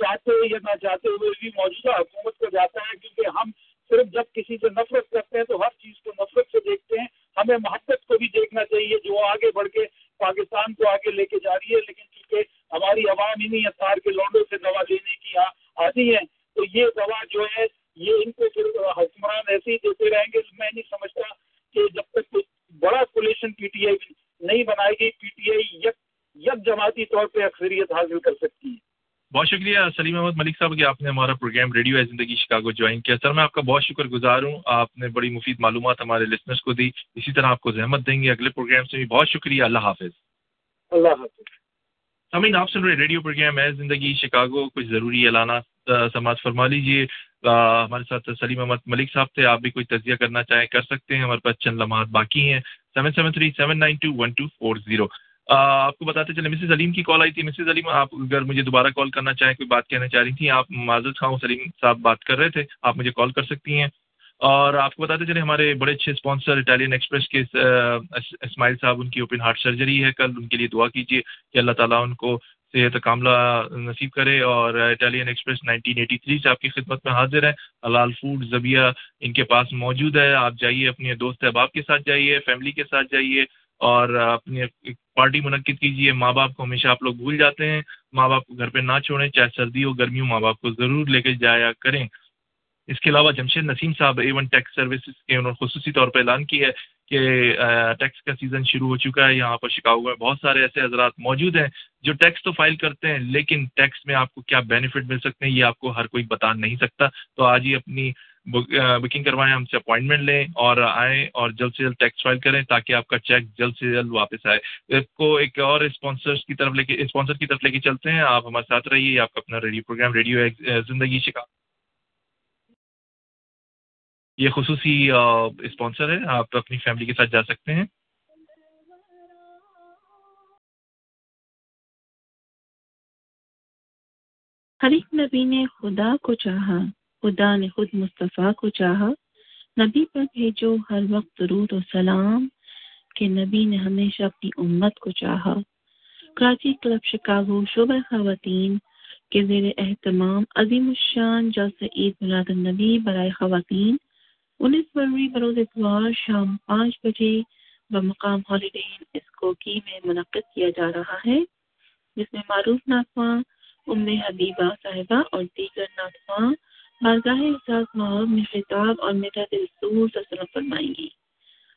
[SPEAKER 19] چاہتے یا نہ چاہتے ہوئے بھی موجودہ حکومت کو جاتا ہے کیونکہ ہم صرف جب کسی سے نفرت کرتے ہیں تو ہر چیز کو نفرت سے دیکھتے ہیں۔ ہمیں محبت کو بھی دیکھنا چاہیے جو آگے بڑھ کے پاکستان کو آگے لے کے جا رہی ہے، لیکن چونکہ ہماری عوام انہیں اثار کے لونڈوں سے دوا لینے کی یہاں آتی ہیں تو یہ دوا جو ہے یہ
[SPEAKER 5] ان کو پھر حکمران ایسے ہی دیتے رہیں گے میں نہیں سمجھتا کہ جب تک کوئی بڑا پولیشن پی ٹی آئی نہیں بنائے گی پی ٹی آئی یک یک جماعتی طور پہ اکثریت حاصل کر سکتی ہے۔ بہت شکریہ سلیم احمد ملک صاحب کہ
[SPEAKER 19] آپ نے
[SPEAKER 5] ہمارا پروگرام ریڈیو ہے زندگی شکاگو جوائن کیا۔ سر میں آپ کا بہت شکر گزار ہوں۔ آپ نے بڑی مفید معلومات ہمارے لسنرس کو دی۔ اسی طرح آپ کو زحمت دیں گے۔ اگلے پروگرام سے بھی بہت شکریہ۔ اللہ حافظ۔ اللہ حافظ۔ سمین آپ سن رہے ریڈیو پروگرام ہے زندگی شکاگو۔ کچھ ضروری اعلانات سماعت فرما لیجیے ہمارے ساتھ سلیم احمد ملک صاحب تھے، آپ بھی کوئی تجزیہ کرنا چاہیں کر سکتے ہیں۔ ہمارے پاس چند لمحات باقی ہیں۔ Seven seven three seven nine two one two four zero آپ کو بتاتے چلیں، مسز علیم کی کال آئی تھی۔ مسز علیم، آپ اگر مجھے دوبارہ کال کرنا چاہیں، کوئی بات کہنا چاہ رہی تھیں، آپ معذرت خاں سلیم صاحب بات کر رہے تھے، آپ مجھے کال کر سکتی ہیں۔ اور آپ کو بتاتے چلے ہمارے بڑے اچھے اسپانسر اٹالین ایکسپریس کے اسماعیل صاحب، ان کی اوپن ہارٹ سرجری ہے۔ کل ان کے لیے دعا کیجیے کہ اللہ تعالیٰ ان کو صحت کاملہ نصیب کرے اور Italian express nineteen eighty three سے آپ کی خدمت میں حاضر ہے حلال فوڈ زبیہ ان کے پاس موجود ہے۔ آپ جائیے، اپنے دوست احباب کے ساتھ جائیے فیملی کے ساتھ جائیے اور اپنی پارٹی منعقد کیجیے۔ ماں باپ کو ہمیشہ آپ لوگ بھول جاتے ہیں۔ ماں باپ کو گھر پہ نہ چھوڑیں۔ چاہے سردی ہو گرمی ہو ماں باپ کو ضرور لے کے جایا کریں۔ اس کے علاوہ جمشید نسیم صاحب ایون ٹیکس سروسز کے انہوں نے خصوصی طور پہ اعلان کی ہے کہ ٹیکس کا سیزن شروع ہو چکا ہے، یہاں پر شکاگو میں بہت سارے ایسے حضرات موجود ہیں جو ٹیکس تو فائل کرتے ہیں، لیکن ٹیکس میں آپ کو کیا بینیفٹ مل سکتے ہیں، یہ آپ کو ہر کوئی بتا نہیں سکتا۔ تو آج ہی اپنی بکنگ کروائیں، ہم
[SPEAKER 17] سے اپوائنٹمنٹ لیں اور آئیں اور جلد
[SPEAKER 5] سے جلد ٹیکس فائل کریں تاکہ آپ کا چیک جلد سے جلد واپس آئے۔ آپ کو ایک اور اسپانسرس کی طرف لے کے اسپانسر کی طرف لے کے چلتے ہیں۔ آپ ہمارے ساتھ رہیے آپ کا اپنا ریڈیو پروگرام ریڈیو زندگی شکا۔ یہ خصوصی اسپانسر ہے، آپ اپنی فیملی کے ساتھ جا سکتے ہیں۔
[SPEAKER 17] ہر ایک نبی نے خدا کو چاہا، خدا نے خود مصطفیٰ کو چاہا۔ نبی پر بھیجو ہر وقت درود و سلام کہ نبی نے ہمیشہ اپنی امت کو چاہا۔ کراچی کلب شکاگو شعبہ خواتین کے زیر اہتمام عظیم الشان جلسہ عید میلاد النبی برائے خواتین انیس فروری بروز اتوار شام پانچ بجے بمقام ہالیڈے اسکوکی میں منعقد کیا جا رہا ہے، جس میں معروف ناطواں ام حبیبہ صاحبہ اور دیگر ناطواں بارگاہ احساس ماحول میں خطاب اور مدد رسول تسلم فرمائیں گی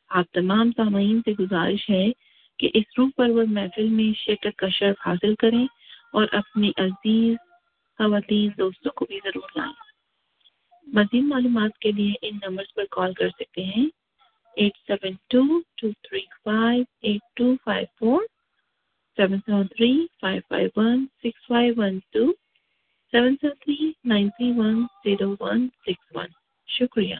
[SPEAKER 17] آپ تمام سامعین سے گزارش ہے کہ اس روح پرور محفل میں شرکت کا شرف حاصل کریں اور اپنی عزیز خواتین دوستوں کو بھی ضرور لائیں۔ مزید معلومات کے لیے ان نمبرز پر کال کر سکتے ہیں۔ Eight seven two two three five, eight two five four, seven seven three five five one six five one two, seven seven three nine three one, zero one six one. شکریہ۔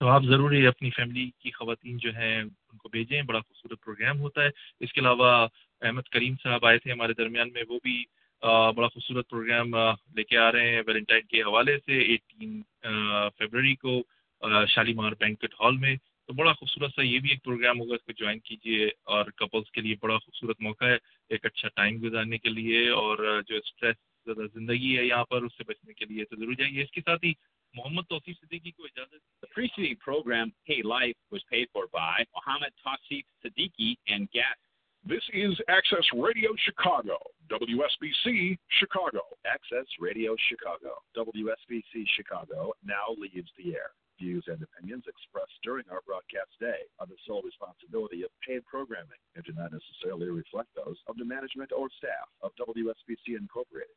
[SPEAKER 5] تو آپ ضروری اپنی فیملی کی خواتین جو ہیں، ان کو بھیجیں، بڑا خوبصورت پروگرام ہوتا ہے۔ اس کے علاوہ احمد کریم صاحب آئے تھے ہمارے درمیان میں، وہ بھی بڑا خوبصورت پروگرام لے کے آ رہے ہیں ویلنٹائن کے حوالے سے ایٹین فیبرری کو شالیمار بینکٹ ہال میں۔ تو بڑا خوبصورت سا یہ بھی ایک پروگرام ہوگا اس کو جوائن کیجیے اور کپلس کے لیے بڑا خوبصورت موقع ہے ایک اچھا ٹائم گزارنے کے لیے۔ اور جو اسٹریس زیادہ زندگی ہے یہاں پر اس سے بچنے کے لیے تو ضرور جائیے۔ اس کے ساتھ ہی محمد توصیف صدیقی کو اجازت
[SPEAKER 2] The preceding program, Hey Life, was paid for by Mohammed Tausif Siddiqui and guests.
[SPEAKER 22] This is Access Radio Chicago, WSBC Chicago. Access Radio Chicago, WSBC Chicago now leaves the air. Views and opinions expressed during our broadcast day are the sole responsibility of paid programming and do not necessarily reflect those of the management or staff of WSBC Incorporated.